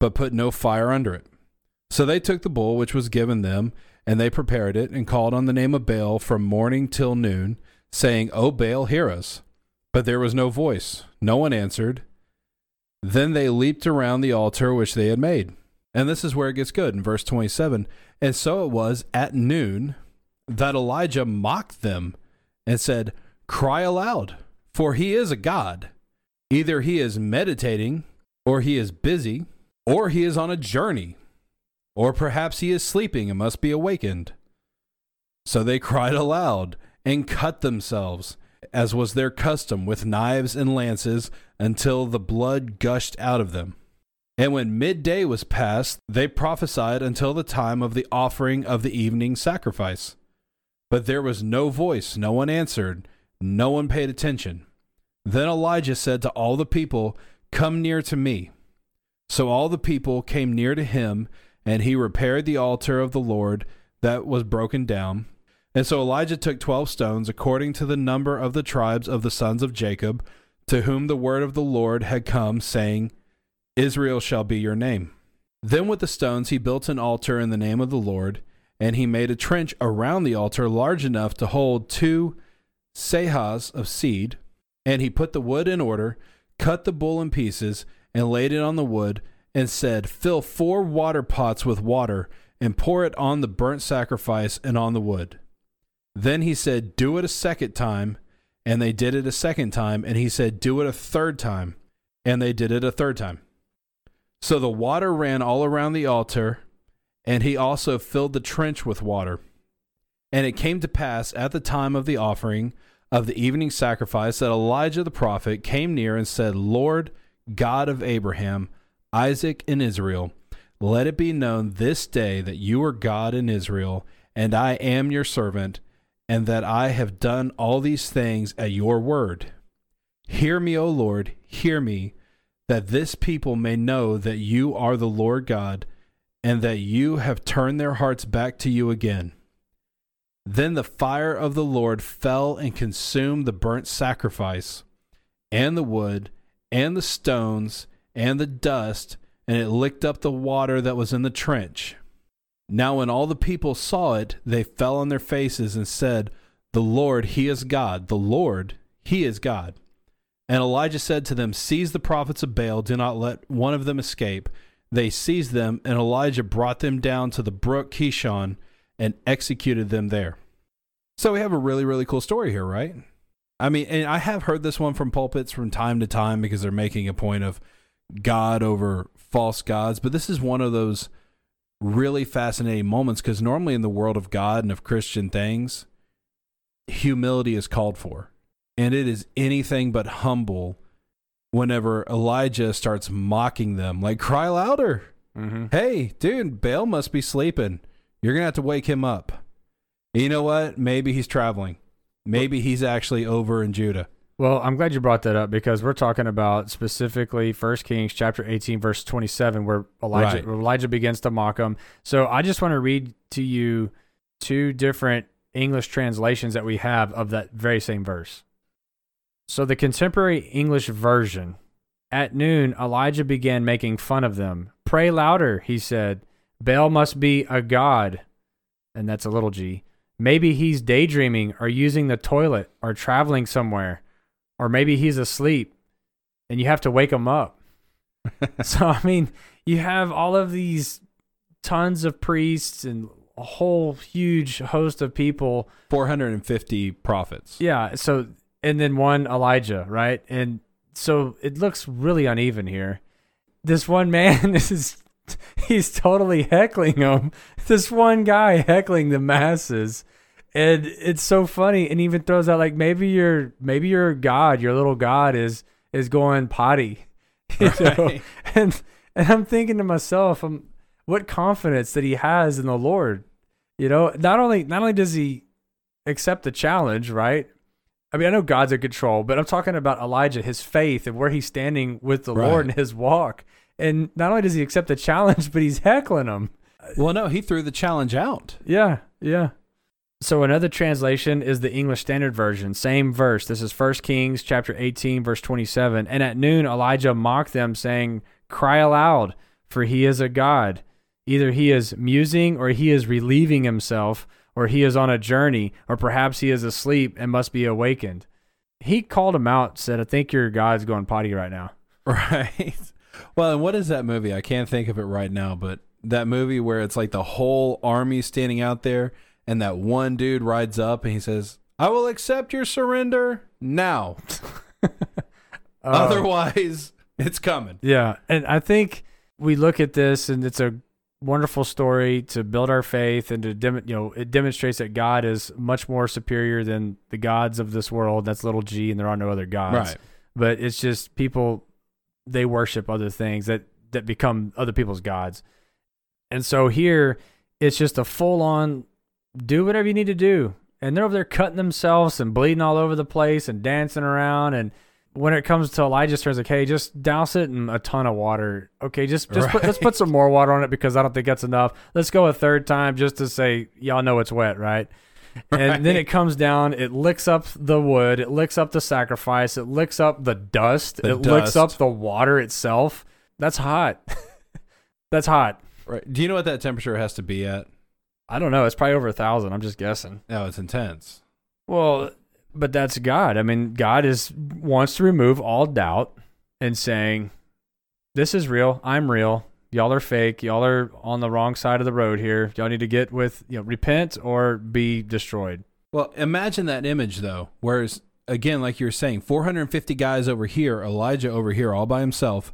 but put no fire under it. So they took the bull which was given them, and they prepared it, and called on the name of Baal from morning till noon, saying, O Baal, hear us. But there was no voice, no one answered. Then they leaped around the altar which they had made. And this is where it gets good in verse 27. And so it was at noon that Elijah mocked them and said, Cry aloud, for he is a God. Either he is meditating, or he is busy, or he is on a journey, or perhaps he is sleeping and must be awakened. So they *laughs* cried aloud and cut themselves, as was their custom, with knives and lances, until the blood gushed out of them. And when midday was past, they prophesied until the time of the offering of the evening sacrifice. But there was no voice, no one answered, no one paid attention. Then Elijah said to all the people, Come near to me. So all the people came near to him, and he repaired the altar of the Lord that was broken down. And so Elijah took twelve stones, according to the number of the tribes of the sons of Jacob, to whom the word of the Lord had come, saying, Israel shall be your name. Then with the stones he built an altar in the name of the Lord, and he made a trench around the altar large enough to hold two seahs of seed. And he put the wood in order, cut the bull in pieces, and laid it on the wood, and said, Fill four water pots with water, and pour it on the burnt sacrifice and on the wood. Then he said, Do it a second time. And they did it a second time. And he said, Do it a third time. And they did it a third time. So the water ran all around the altar, and he also filled the trench with water. And it came to pass at the time of the offering of the evening sacrifice that Elijah the prophet came near and said, Lord God of Abraham, Isaac, and Israel, let it be known this day that you are God in Israel, and I am your servant, and that I have done all these things at your word. Hear me, O Lord, hear me, that this people may know that you are the Lord God, and that you have turned their hearts back to you again. Then the fire of the Lord fell and consumed the burnt sacrifice, and the wood, and the stones, and the dust, and it licked up the water that was in the trench. Now, when all the people saw it, they fell on their faces and said, The Lord, He is God. The Lord, He is God. And Elijah said to them, Seize the prophets of Baal, do not let one of them escape. They seized them, and Elijah brought them down to the brook Kishon and executed them there. So we have a really, really cool story here, right? I mean, and I have heard this one from pulpits from time to time because they're making a point of God over false gods, but this is one of those really fascinating moments because normally in the world of God and of Christian things, humility is called for. And it is anything but humble whenever Elijah starts mocking them, like, cry louder. Mm-hmm. Hey, dude, Baal must be sleeping. You're going to have to wake him up. You know what? Maybe he's traveling. Maybe he's actually over in Judah. Well, I'm glad you brought that up because we're talking about specifically First Kings chapter 18 verse 27 where Elijah Right. Elijah begins to mock him. So I just want to read to you two different English translations that we have of that very same verse. So the contemporary English version at noon Elijah began making fun of them. Pray louder, he said. Baal must be a god. And that's a little g. Maybe he's daydreaming or using the toilet or traveling somewhere or maybe he's asleep and you have to wake him up. *laughs* so I mean, you have all of these tons of priests and a whole huge host of people. 450 prophets. Yeah, so and then one Elijah, right? And so it looks really uneven here. This one man *laughs* is he's totally heckling them. This one guy heckling the masses. And it's so funny and even throws out like maybe your maybe your god, your little god is is going potty. *laughs* You know? And and I'm thinking to myself, um, what confidence that he has in the Lord. You know, not only not only does he accept the challenge, right? I mean, I know God's in control, but I'm talking about Elijah, his faith and where he's standing with the Right. Lord and his walk. And not only does he accept the *laughs* challenge, but he's heckling him. Well, no, he threw the challenge out. Yeah, yeah. So another translation is the English Standard Version, same verse. This is 1 Kings chapter 18 verse 27. And at noon Elijah mocked them saying, "Cry aloud, for he is a god. Either he is musing or he is relieving himself, or he is on a journey, or perhaps he is asleep and must be awakened." He called him out, said, "I think your god's going potty right now." *laughs* Right. Well, and what is that movie? I can't think of it right now, but that movie where it's like the whole army standing out there and that one dude rides up and he says, I will accept your surrender now. Uh, *laughs* *laughs* Otherwise, it's coming. Yeah, and I think we look at this, and it's a wonderful story to build our faith, and to dem- you know, it demonstrates that God is much more superior than the gods of this world. That's little g, and there are no other gods. Right. But it's just people they worship other things that that become other people's gods, and so here it's just a full on do whatever you need to do, and they're over there cutting themselves and bleeding all over the place and dancing around and when it comes to Elijah's turns, like, hey, just douse it in a ton of water. Okay, just just put, let's put some more water on it because I don't think that's enough. Let's go a third time just to say y'all know it's wet, right? And then it comes down, it licks up the wood, it licks up the sacrifice, it licks up the dust, The it licks up the water itself. That's hot. *laughs* that's hot. Right. Do you know what that temperature has to be at? I don't know. It's probably over a thousand. I'm just guessing. No, it's intense. Well, but that's God. I mean, God is wants to remove all doubt and saying, "This is real. I'm real. Y'all are fake. Y'all are on the wrong side of the road here. Y'all need to get with, you know, repent or be destroyed." Well, imagine that image though. Whereas again, like you were saying, 450 guys over here, Elijah over here, all by himself.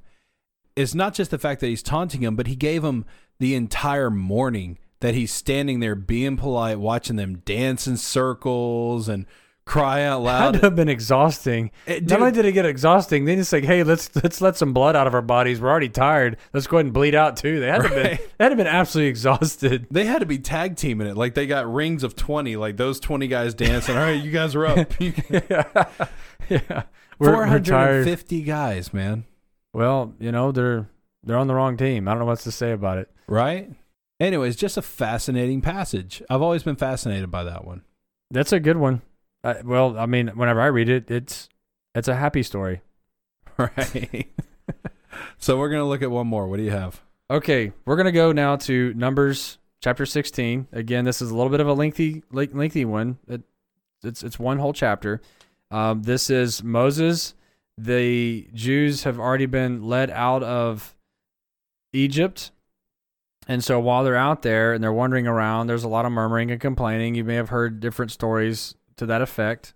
It's not just the fact that he's taunting him, but he gave him the entire morning that he's standing there being polite, watching them dance in circles and cry out Had loud. to have been exhausting. It- Not only did it get exhausting, then it's like, "Hey, let's let's let some blood out of our bodies. We're already tired. Let's go ahead and bleed out too." They had to have been Right. they had to have been absolutely exhausted. *laughs* they had to be tag teaming it. Like they got rings of 20, like those 20 guys dancing. All right, you guys are up. *laughs* yeah, *laughs* yeah. We're, we're 450 guys, man. Well, you know they're they're on the wrong team. I don't know what to say about it. right? Anyways, just a fascinating passage. I've always been fascinated by that one. That's a good one. Uh, well, I mean, whenever I read it, it's it's a happy story. *laughs* Right. so we're gonna look at one more. What do you have? Okay, we're gonna go now to Numbers chapter sixteen. Again, this is a little bit of a lengthy lengthy one. It, it's it's one whole chapter. Um, this is Moses. The Jews have already been led out of Egypt. And so while they're out there and they're wandering around, there's a lot of murmuring and complaining. You may have heard different stories to that effect.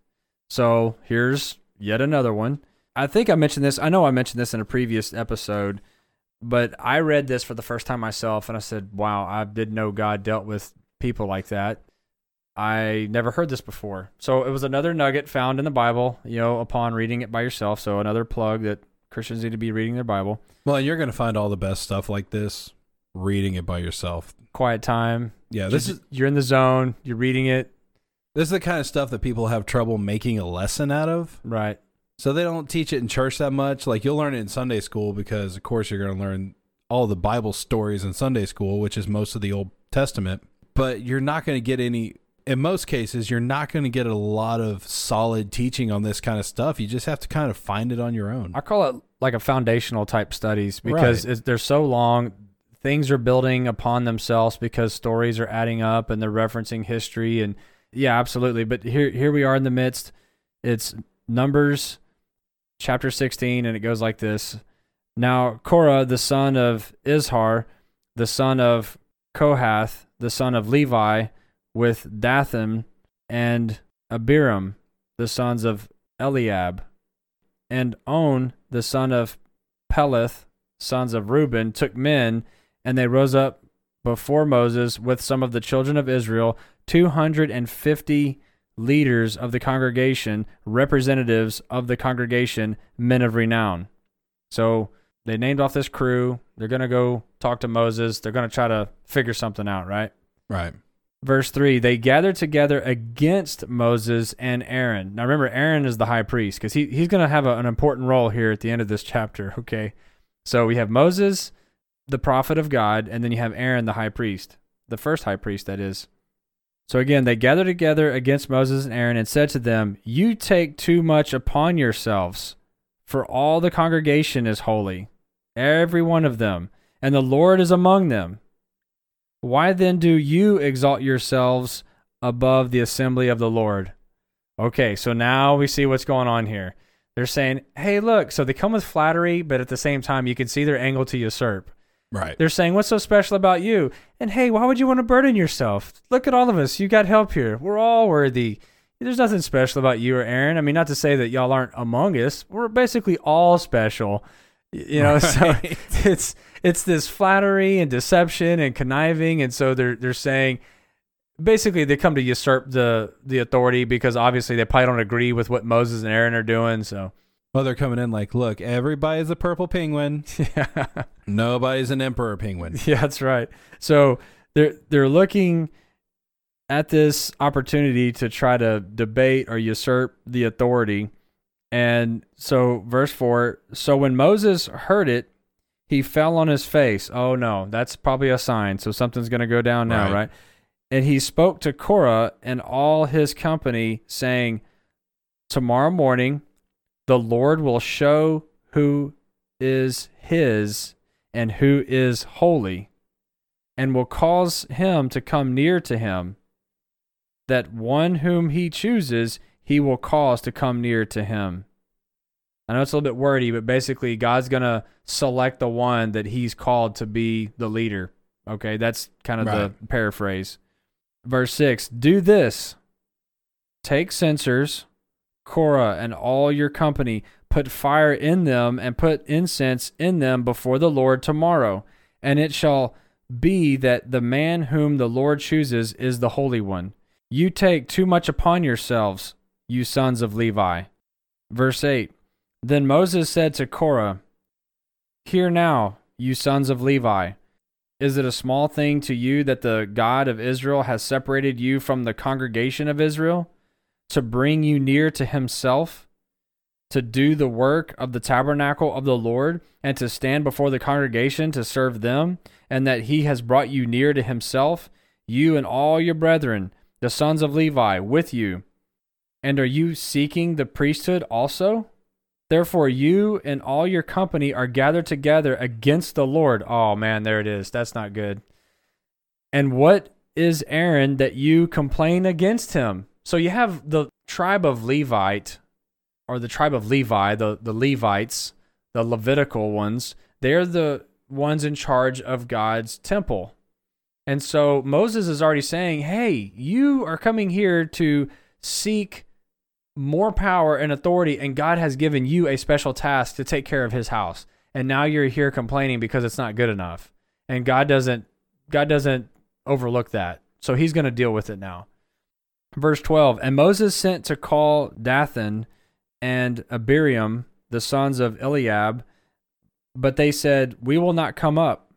So here's yet another one. I think I mentioned this. I know I mentioned this in a previous episode, but I read this for the first time myself and I said, wow, I didn't know God dealt with people like that. I never heard this before. So it was another nugget found in the Bible, you know, upon reading it by yourself. So another plug that Christians need to be reading their Bible. Well, you're gonna find all the best stuff like this reading it by yourself. Quiet time. Yeah, this Just- is you're in the zone, you're reading it. this is the kind of stuff that people have trouble making a lesson out of. Right. So they don't teach it in church that much. Like you'll learn it in Sunday school because of course you're going to learn all the Bible stories in Sunday school, which is most of the Old Testament. But you're not going to get any in most cases you're not going to get a lot of solid teaching on this kind of stuff. You just have to kind of find it on your own. I call it like a foundational type studies because it's, they're so long. Things are building upon themselves because stories are adding up and they're referencing history and yeah, absolutely. But here here we are in the midst. It's Numbers chapter 16 and it goes like this. Now Korah the son of Izhar, the son of Kohath, the son of Levi, with Dathan and Abiram, the sons of Eliab, and On, the son of Peleth, sons of Reuben, took men, and they rose up before Moses with some of the children of Israel, 250 leaders of the congregation, representatives of the congregation, men of renown. So they named off this crew. They're going to go talk to Moses. They're going to try to figure something out, right? Right. Verse 3 They gathered together against Moses and Aaron. Now remember, Aaron is the high priest because he, he's going to have a, an important role here at the end of this chapter, okay? So we have Moses, the prophet of God, and then you have Aaron, the high priest, the first high priest, that is. So again, they gathered together against Moses and Aaron and said to them, You take too much upon yourselves, for all the congregation is holy, every one of them, and the Lord is among them. Why then do you exalt yourselves above the assembly of the Lord? Okay, so now we see what's going on here. They're saying, hey, look, so they come with flattery, but at the same time, you can see their angle to usurp. Right. They're saying, what's so special about you? And hey, why would you want to burden yourself? Look at all of us. You got help here. We're all worthy. There's nothing special about you or Aaron. I mean, not to say that y'all aren't among us. We're basically all special. You know, so *laughs* it's it's this flattery and deception and conniving, and so they're they're saying basically they come to usurp the the authority because obviously they probably don't agree with what Moses and Aaron are doing. So Well, they're coming in like, look, everybody's a purple penguin. *laughs* yeah, Nobody's an emperor penguin. *laughs* yeah, that's right. So they're they're looking at this opportunity to try to debate or usurp the authority. And so verse 4, so when Moses heard it, he fell on his face. Oh no, that's probably a sign. So something's going to go down now, Right. right? And he spoke to Korah and all his company saying, "Tomorrow morning the Lord will show who is his and who is holy, and will cause him to come near to him, that one whom he chooses he will cause to come near to him. I know it's a little bit wordy, but basically, God's going to select the one that he's called to be the leader. Okay, that's kind of Right. the paraphrase. Verse 6 Do this take censers, Korah, and all your company, put fire in them, and put incense in them before the Lord tomorrow. And it shall be that the man whom the Lord chooses is the Holy One. You take too much upon yourselves, you sons of Levi. Verse 8 Then Moses said to Korah, Hear now, you sons of Levi. Is it a small thing to you that the God of Israel has separated you from the congregation of Israel to bring you near to himself? to do the work of the tabernacle of the Lord and to stand before the congregation to serve them, and that he has brought you near to himself, you and all your brethren, the sons of Levi, with you. And are you seeking the priesthood also? Therefore, you and all your company are gathered together against the Lord. Oh, man, there it is. That's not good. And what is Aaron that you complain against him? So you have the tribe of Levite, or the tribe of Levi, the, the Levites, the Levitical ones. They're the ones in charge of God's temple. And so Moses is already saying, hey, you are coming here to seek more power and authority, and God has given you a special task to take care of his house. And now you're here complaining because it's not good enough. And God doesn't God doesn't overlook that. So he's going to deal with it now. Verse 12, and Moses sent to call Dathan and Abiram, the sons of Eliab, but they said, "We will not come up.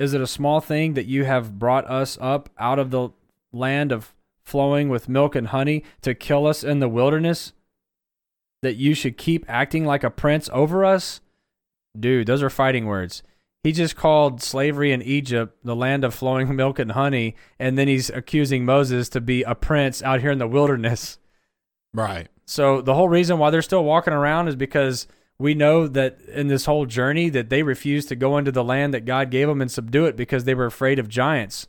Is it a small thing that you have brought us up out of the land of flowing with milk and honey to kill us in the wilderness? That you should keep acting like a prince over us? Dude, those are fighting words. He just called slavery in Egypt the land of flowing *laughs* milk and honey, and then he's accusing Moses to be a prince out here in the wilderness. Right. So the whole reason why they're still walking around is because we know that in this whole journey that they refused to go into the land that God gave them and subdue it because they were afraid of giants.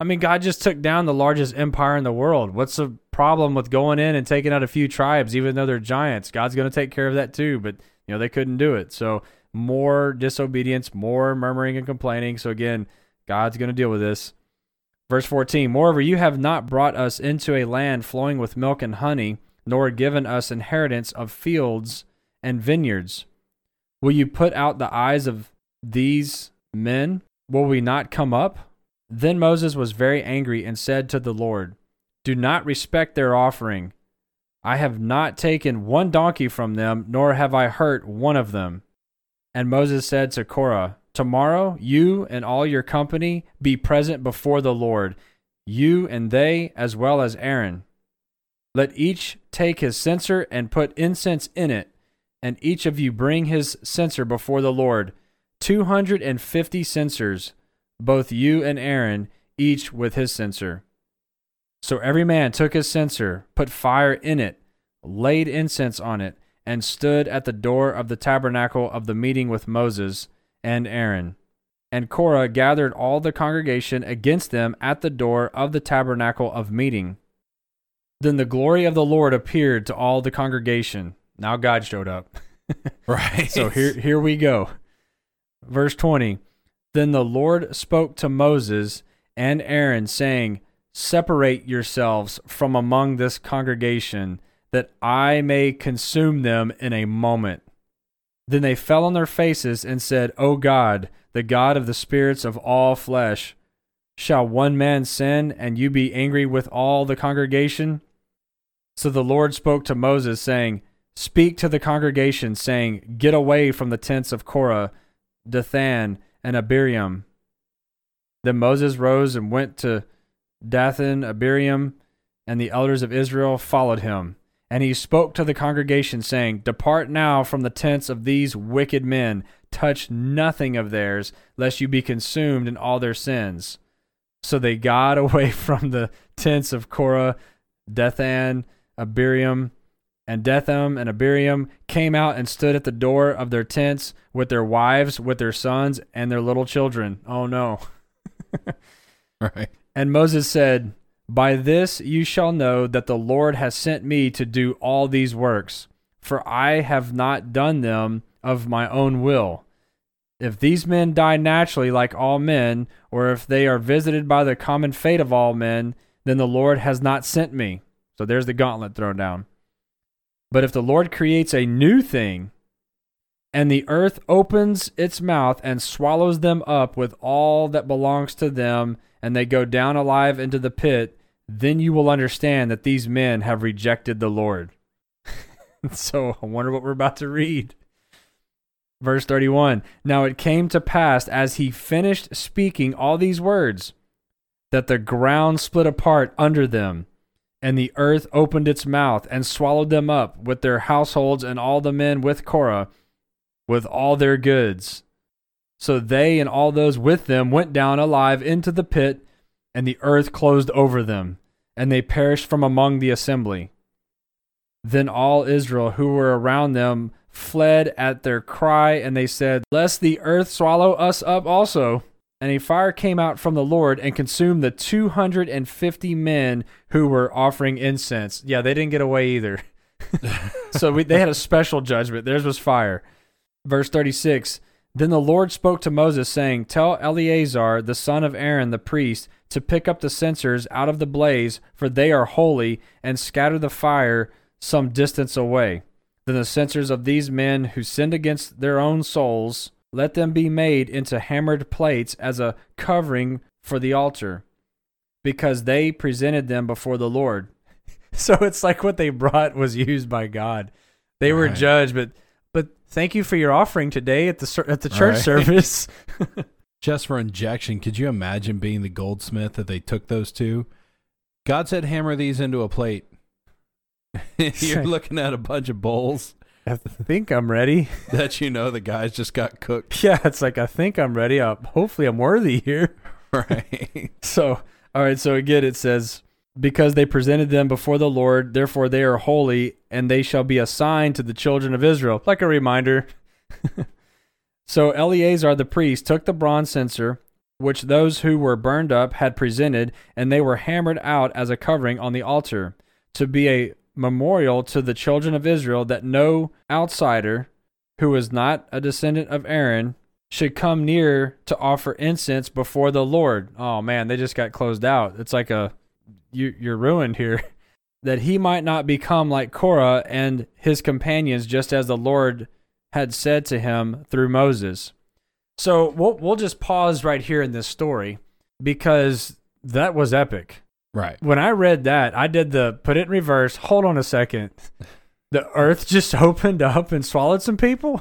I mean, God just took down the largest empire in the world. What's the problem with going in and taking out a few tribes, even though they're giants? God's going to take care of that too, but you know they couldn't do it. So more disobedience, more murmuring and complaining. So again, God's going to deal with this. Verse 14 Moreover, you have not brought us into a land flowing with milk and honey, nor given us inheritance of fields and vineyards. Will you put out the eyes of these men? Will we not come up? Then Moses was very angry and said to the Lord, Do not respect their offering. I have not taken one donkey from them, nor have I hurt one of them. And Moses said to Korah, Tomorrow you and all your company be present before the Lord, you and they, as well as Aaron. Let each take his censer and put incense in it, and each of you bring his censer before the Lord, two hundred and fifty censers both you and Aaron, each with his censer. So every man took his censer, put fire in it, laid incense on it, and stood at the door of the tabernacle of the meeting with Moses and Aaron. And Korah gathered all the congregation against them at the door of the tabernacle of meeting. Then the glory of the Lord appeared to all the congregation. Now God showed up. *laughs* right. So here here we go. Verse 20. Then the Lord spoke to Moses and Aaron, saying, Separate yourselves from among this congregation, that I may consume them in a moment. Then they fell on their faces and said, O God, the God of the spirits of all flesh, shall one man sin, and you be angry with all the congregation? So the Lord spoke to Moses, saying, Speak to the congregation, saying, Get away from the tents of Korah, Dathan, and Abiram. Then Moses rose and went to Dathan, Abiram, and the elders of Israel followed him. And he spoke to the congregation, saying, Depart now from the tents of these wicked men, touch nothing of theirs, lest you be consumed in all their sins. So they got *laughs* away from the tents of Korah, Dathan, Abiram, and Dathan and Abiram came out and stood at the door of their tents with their wives, with their sons, and their little children. Oh no. *laughs* right. And Moses said, By this you shall know that the Lord has sent me to do all these works, for I have not done them of my own will. If these men die naturally like all men, or if they are visited by the common fate of all men, then the Lord has not sent me. So there's the gauntlet thrown down. But if the Lord creates a new thing, and the earth opens its mouth and swallows them up with all that belongs to them, and they go down alive into the pit, then you will understand that these men have rejected the Lord. *laughs* so I wonder what we're about to read. Verse 31 Now it came to pass as he finished speaking all these words that the ground split apart under them And the earth opened its mouth and swallowed them up with their households and all the men with Korah, with all their goods. So they and all those with them went down alive into the pit, and the earth closed over them, and they perished from among the assembly. Then all Israel who were around them fled at their cry, and they said, Lest the earth swallow us up also. And a fire came out from the Lord and consumed the 250 men who were offering incense. Yeah, they didn't get away either. *laughs* so we, they had a special judgment. Theirs was fire. Verse 36 Then the Lord spoke to Moses, saying, Tell Eleazar, the son of Aaron, the priest, to pick up the censers out of the blaze, for they are holy, and scatter the fire some distance away. Then the censers of these men who sinned against their own souls, let them be made into hammered plates as a covering for the altar, because they presented them before the Lord. *laughs* So it's like what they brought was used by God. They were judged, but but thank you for your offering today at the at the church Right. *laughs* service. *laughs* Just for injection, could you imagine being the goldsmith that they took those to? God said, hammer these into a plate. *laughs* You're looking at a bunch of bowls I think I'm ready. that you know the guys just got cooked. Yeah, it's like I think I'm ready. Uh, hopefully, I'm worthy here. Right. So, all right. So again, it says, "Because they presented them before the Lord, therefore they are holy, and they shall be a sign to the children of Israel." Like a reminder. *laughs* so Eleazar the priest took the bronze censer, which those who were burned up had presented, and they were hammered out as a covering on the altar, to be a memorial to the children of Israel that no outsider who is not a descendant of Aaron should come near to offer incense before the Lord. Oh man, they just got closed out. It's like a you you're ruined here. *laughs* that he might not become like Korah and his companions, just as the Lord had said to him through Moses. So we'll we'll just pause right here in this story because that was epic. Right. When I read that, I did the put it in reverse. Hold on a second. *laughs* The earth just *laughs* opened up and swallowed some people.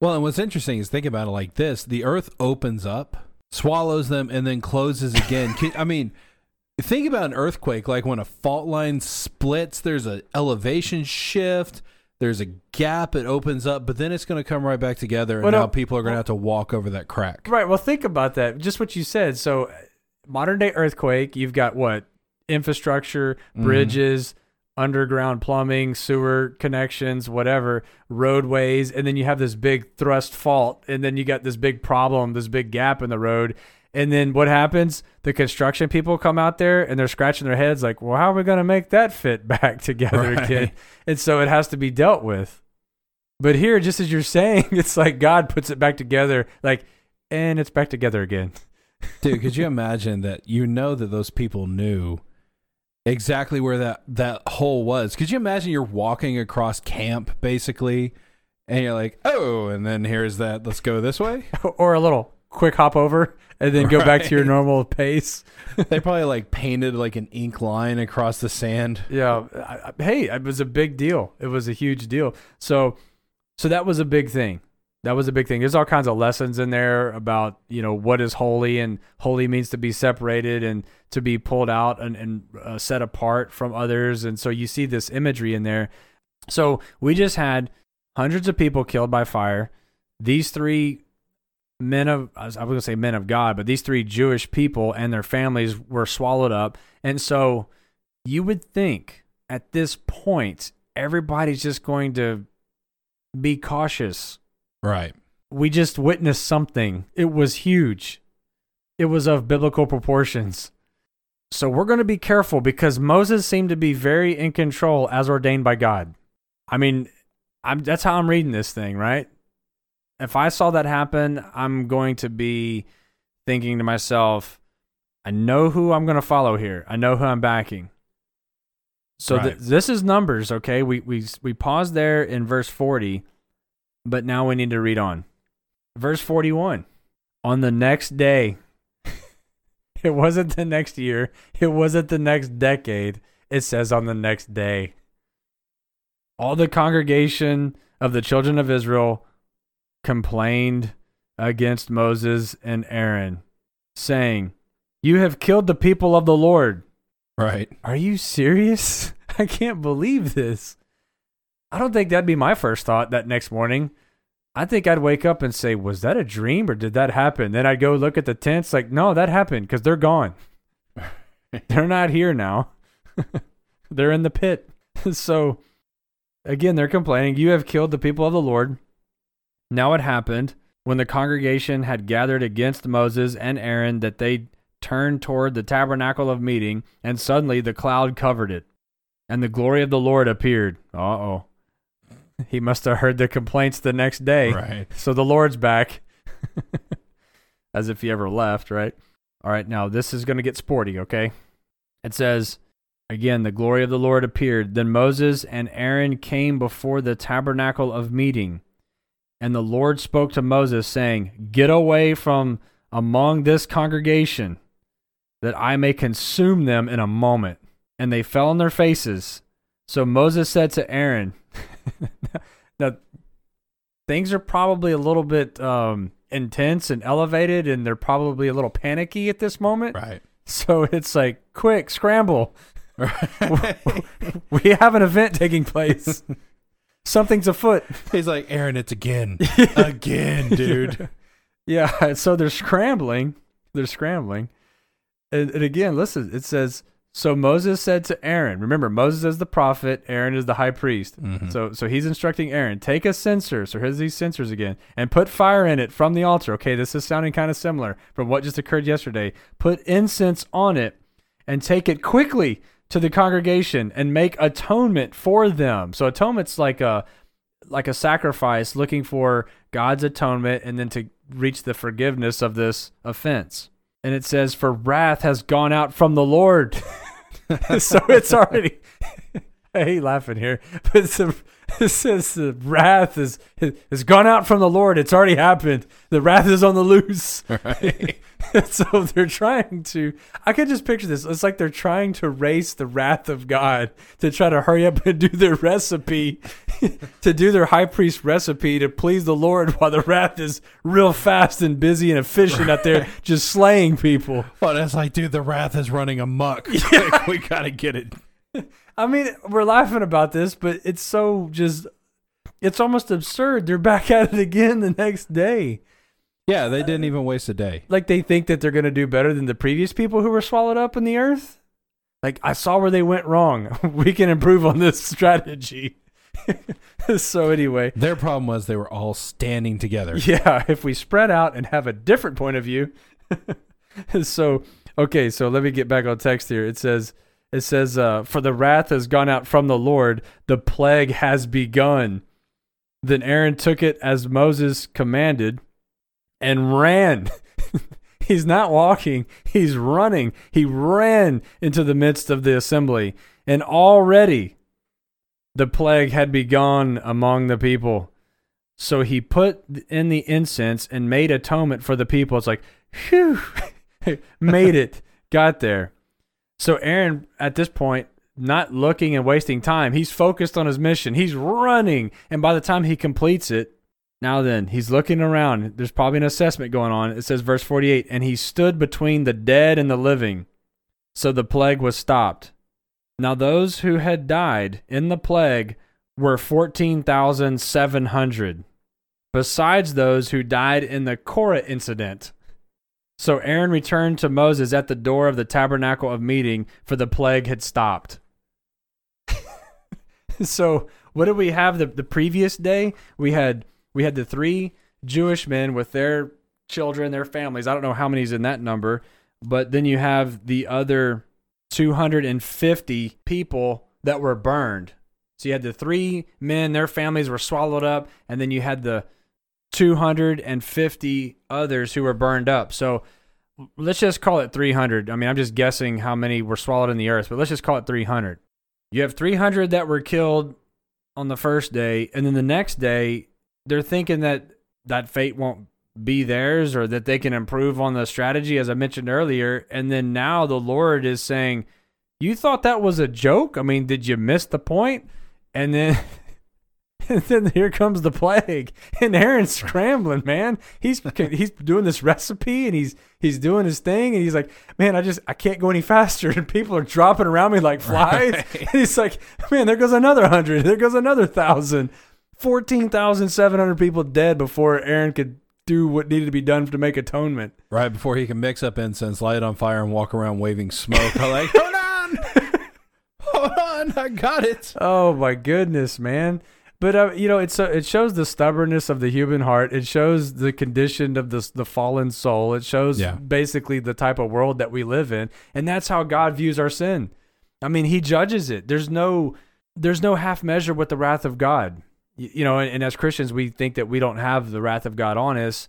Well, and what's interesting is think about it like this: the Earth opens up, swallows them, and then closes again. I mean, think about an earthquake. Like when a fault line splits, there's an elevation shift. There's a gap. It opens up, but then it's going to come right back together, and Well, no- now people are going to have to walk over that crack. Right. Well, think about that. Just what you said. So, modern day earthquake, you've got what? Infrastructure, Mhm. bridges, underground plumbing, sewer connections, whatever, roadways. And then you have this big thrust fault. And then you got this big problem, this big gap in the road. And then what happens? The construction people come out there and they're scratching their heads like, well, how are we going to make that fit *laughs* back together Right. again? And so it has to be dealt with. But here, just as you're saying, *laughs* it's like God puts it back together, like, and it's back together again. *laughs* Dude, could you imagine that? You know that those people knew exactly where that that hole was. Could you imagine you're walking across camp basically, and you're like, oh, and then here's that. Let's go this way. or a little quick hop over and then go back to your normal pace. *laughs* they probably like painted like an ink line across the sand. Yeah. I, I- hey, it was a big deal. It was a huge deal. So, so that was a big thing. That was a big thing. There's all kinds of lessons in there about you know what is holy and holy means to be separated and to be pulled out and, and uh, set apart from others. And so you see this imagery in there. So we just had hundreds of people killed by fire. These three men of I was going to say men of God, but these three Jewish people and their families were swallowed up. And so you would think at this point everybody's just going to be cautious. Right. We just witnessed something. It was huge. It was of biblical proportions. So we're going to be careful because Moses seemed to be very in control as ordained by God. I mean, I'm that's how I'm reading this thing, right? If I saw that happen, I'm going to be thinking to myself, I know who I'm going to follow here. I know who I'm backing. So th- this is numbers, okay? We we we paused there in verse 40, but now we need to read on. Verse 41. On the next day, *laughs* it wasn't the next year, it wasn't the next decade. It says on the next day. All the congregation of the children of Israel complained against Moses and Aaron, saying, You have killed the people of the Lord. Right. Are you serious? *laughs* I can't believe this. I don't think that'd be my first thought that next morning. I think I'd wake up and say, Was that a dream or did that happen? Then I'd go look at the tents, like, No, that happened because they're gone. *laughs* they're not here now. *laughs* they're in the pit. so, again, they're complaining, You have killed the people of the Lord. Now it happened when the congregation had gathered against Moses and Aaron that they turned toward the tabernacle of meeting, and suddenly the cloud covered it, and the glory of the Lord appeared. Uh oh. *laughs* He must have heard the complaints the next day. Right. So the Lord's back. *laughs* As if he ever left, right? All right, now this is going to get sporty, okay? It says, again, the glory of the Lord appeared. Then Moses and Aaron came before the tabernacle of meeting. And the Lord spoke to Moses, saying, Get away from among this congregation, that I may consume them in a moment. And they fell on their faces. So Moses said to Aaron, *laughs* Now, things are probably a little bit um, intense and elevated, and they're probably a little panicky at this moment. Right. So it's like, quick, scramble. *laughs* we have an event taking place. *laughs* Something's afoot. *laughs* He's like, Aaron, it's again. *laughs* again, dude. *laughs* Yeah, so they're scrambling. They're scrambling. And, and again, listen, it says, So Moses said to Aaron, remember, Moses is the prophet, Aaron is the high priest. Mhm. So so he's instructing Aaron, take a censer. So here's these censers again, and put fire in it from the altar. Okay, this is sounding kind of similar from what just occurred yesterday. Put incense on it and take it quickly to the congregation and make atonement for them. So atonement's like a like a sacrifice looking for God's atonement and then to reach the forgiveness of this offense. And it says, For wrath has gone out from the Lord. *laughs* so it's already *laughs* I hate laughing here, *laughs* but it's *laughs* a, it says the wrath is has gone out from the Lord. It's already happened. The wrath is on the loose. Right. so they're trying to. I could just picture this. It's like they're trying to race the wrath of God to try to hurry up and do their recipe, to do their high priest recipe to please the Lord, while the wrath is real fast and busy and efficient out there just slaying people. Well, it's like, dude, the wrath is running amok. Like, we gotta get it. I mean, we're laughing about this, but it's so just. It's almost absurd. They're back *laughs* at it again the next day. Yeah, they didn't even waste a day. Like they think that they're going to do better than the previous people who were swallowed up in the earth. Like I saw where they went wrong. *laughs* we can improve on this strategy. *laughs* so anyway, Their problem was they were all standing together. yeah, if we spread out and have a different point of view. so okay, so let me get back on text here. It says it says uh, for the wrath has gone out from the Lord, the plague has begun. Then Aaron took it as Moses commanded and ran. *laughs* he's not walking, he's running. He ran into the midst of the assembly, and already the plague had begun among the people. So he put in the incense and made atonement for the people. It's like, whew, *laughs* made it, got there. So Aaron, at this point, not looking and wasting time, he's focused on his mission. He's running, and by the time he completes it, now then, he's looking around. There's probably an assessment going on. It says, verse 48, and he stood between the dead and the living. So the plague was stopped. Now, those who had died in the plague were 14,700, besides those who died in the Korah incident. So Aaron returned to Moses at the door of the tabernacle of meeting, for the plague had stopped. *laughs* so, what did we have the, the previous day? We had we had the three Jewish men with their children, their families. I don't know how many's in that number, but then you have the other 250 people that were burned. So you had the three men, their families were swallowed up, and then you had the 250 others who were burned up. So let's just call it 300. I mean, I'm just guessing how many were swallowed in the earth, but let's just call it 300. You have 300 that were killed on the first day, and then the next day, they're thinking that that fate won't be theirs or that they can improve on the strategy, as I mentioned earlier. And then now the Lord is saying, You thought that was a joke? I mean, did you miss the point? And then *laughs* *laughs* And then here comes the plague, and Aaron's scrambling, man. He's *laughs* he's doing this recipe, and he's he's doing his thing, and he's like, man, I just I can't go any faster, *laughs* and people are dropping around me like flies. Right. And he's like, man, there goes another hundred, there goes another thousand. 14,700 people dead before Aaron could do what needed to be done to make atonement. Right before he can mix up incense, light it on fire, and walk around waving smoke. I'm like, hold on, hold on, I got it. Oh my goodness, man! But uh, you know, it's uh, it shows the stubbornness of the human heart. It shows the condition of the the fallen soul. It shows Yeah. basically the type of world that we live in, and that's how God views our sin. I mean, He judges it. There's no there's no half measure with the wrath of God. You, you know, and, and as Christians, we think that we don't have the wrath of God on us.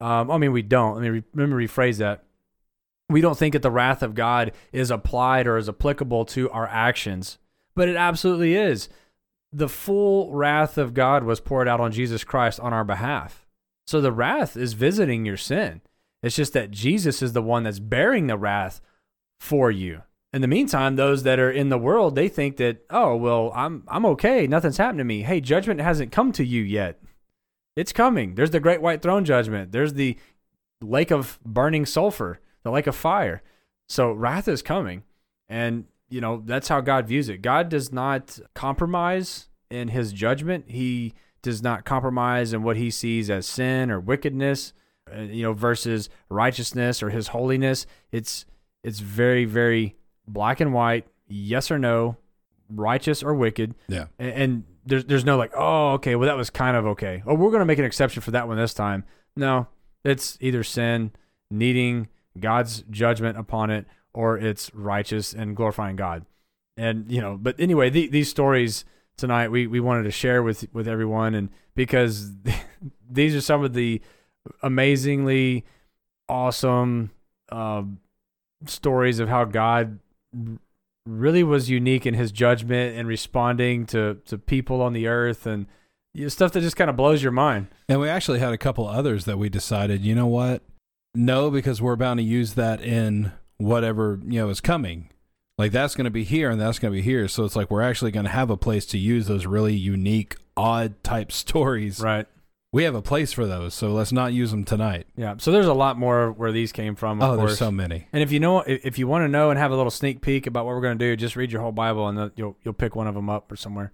Um, I mean, we don't. Let me re- let me rephrase that. We don't think that the wrath of God is applied or is applicable to our actions, but it absolutely is. The full wrath of God was poured out on Jesus Christ on our behalf. So the wrath is visiting your sin. It's just that Jesus is the one that's bearing the wrath for you. In the meantime, those that are in the world, they think that, oh, well, I'm I'm okay. Nothing's happened to me. Hey, judgment hasn't come to you yet. It's coming. There's the great white throne judgment. There's the lake of burning sulfur, the lake of fire. So wrath is coming. And, you know, that's how God views it. God does not compromise in his judgment. He does not compromise in what he sees as sin or wickedness, uh, you know, versus righteousness or his holiness. It's it's very very black and white, yes or no, righteous or wicked. Yeah. And, and there's there's no like, oh, okay, well that was kind of okay. Oh, we're gonna make an exception for that one this time. No, it's either sin, needing God's judgment upon it, or it's righteous and glorifying God. And you know, but anyway, the, these stories tonight we we wanted to share with with everyone, and because *laughs* these are some of the amazingly awesome uh, stories of how God really was unique in his judgment and responding to to people on the earth and you know, stuff that just kind of blows your mind. And we actually had a couple others that we decided, you know what? No, because we're bound to use that in whatever, you know, is coming. Like that's going to be here and that's going to be here. So it's like we're actually going to have a place to use those really unique, odd type *laughs* stories. Right. We have a place for those. So let's not use them tonight. Yeah. So there's a lot more where these came from. Of oh, course. there's so many. And if you know, if you want to know and have a little sneak peek about what we're going to do, just read your whole Bible and you'll you'll pick one of them up or somewhere.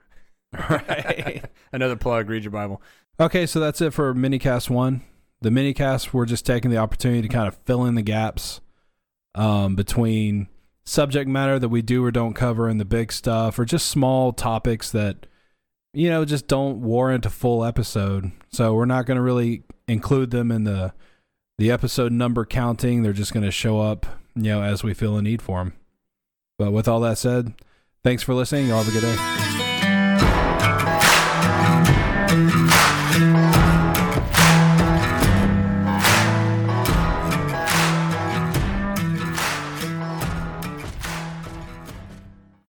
*laughs* Right. *laughs* Another plug: read your Bible. Okay, so that's it for minicast one. The minicast, we're just taking the opportunity to kind of fill in the gaps um, between subject matter that we do or don't cover and the big stuff, or just small topics that you know just don't warrant a full episode. So we're not going to really include them in the the episode number counting. They're just going to show up, you know, as we feel a need for them. But with all that said, thanks for listening. Y'all have a good day.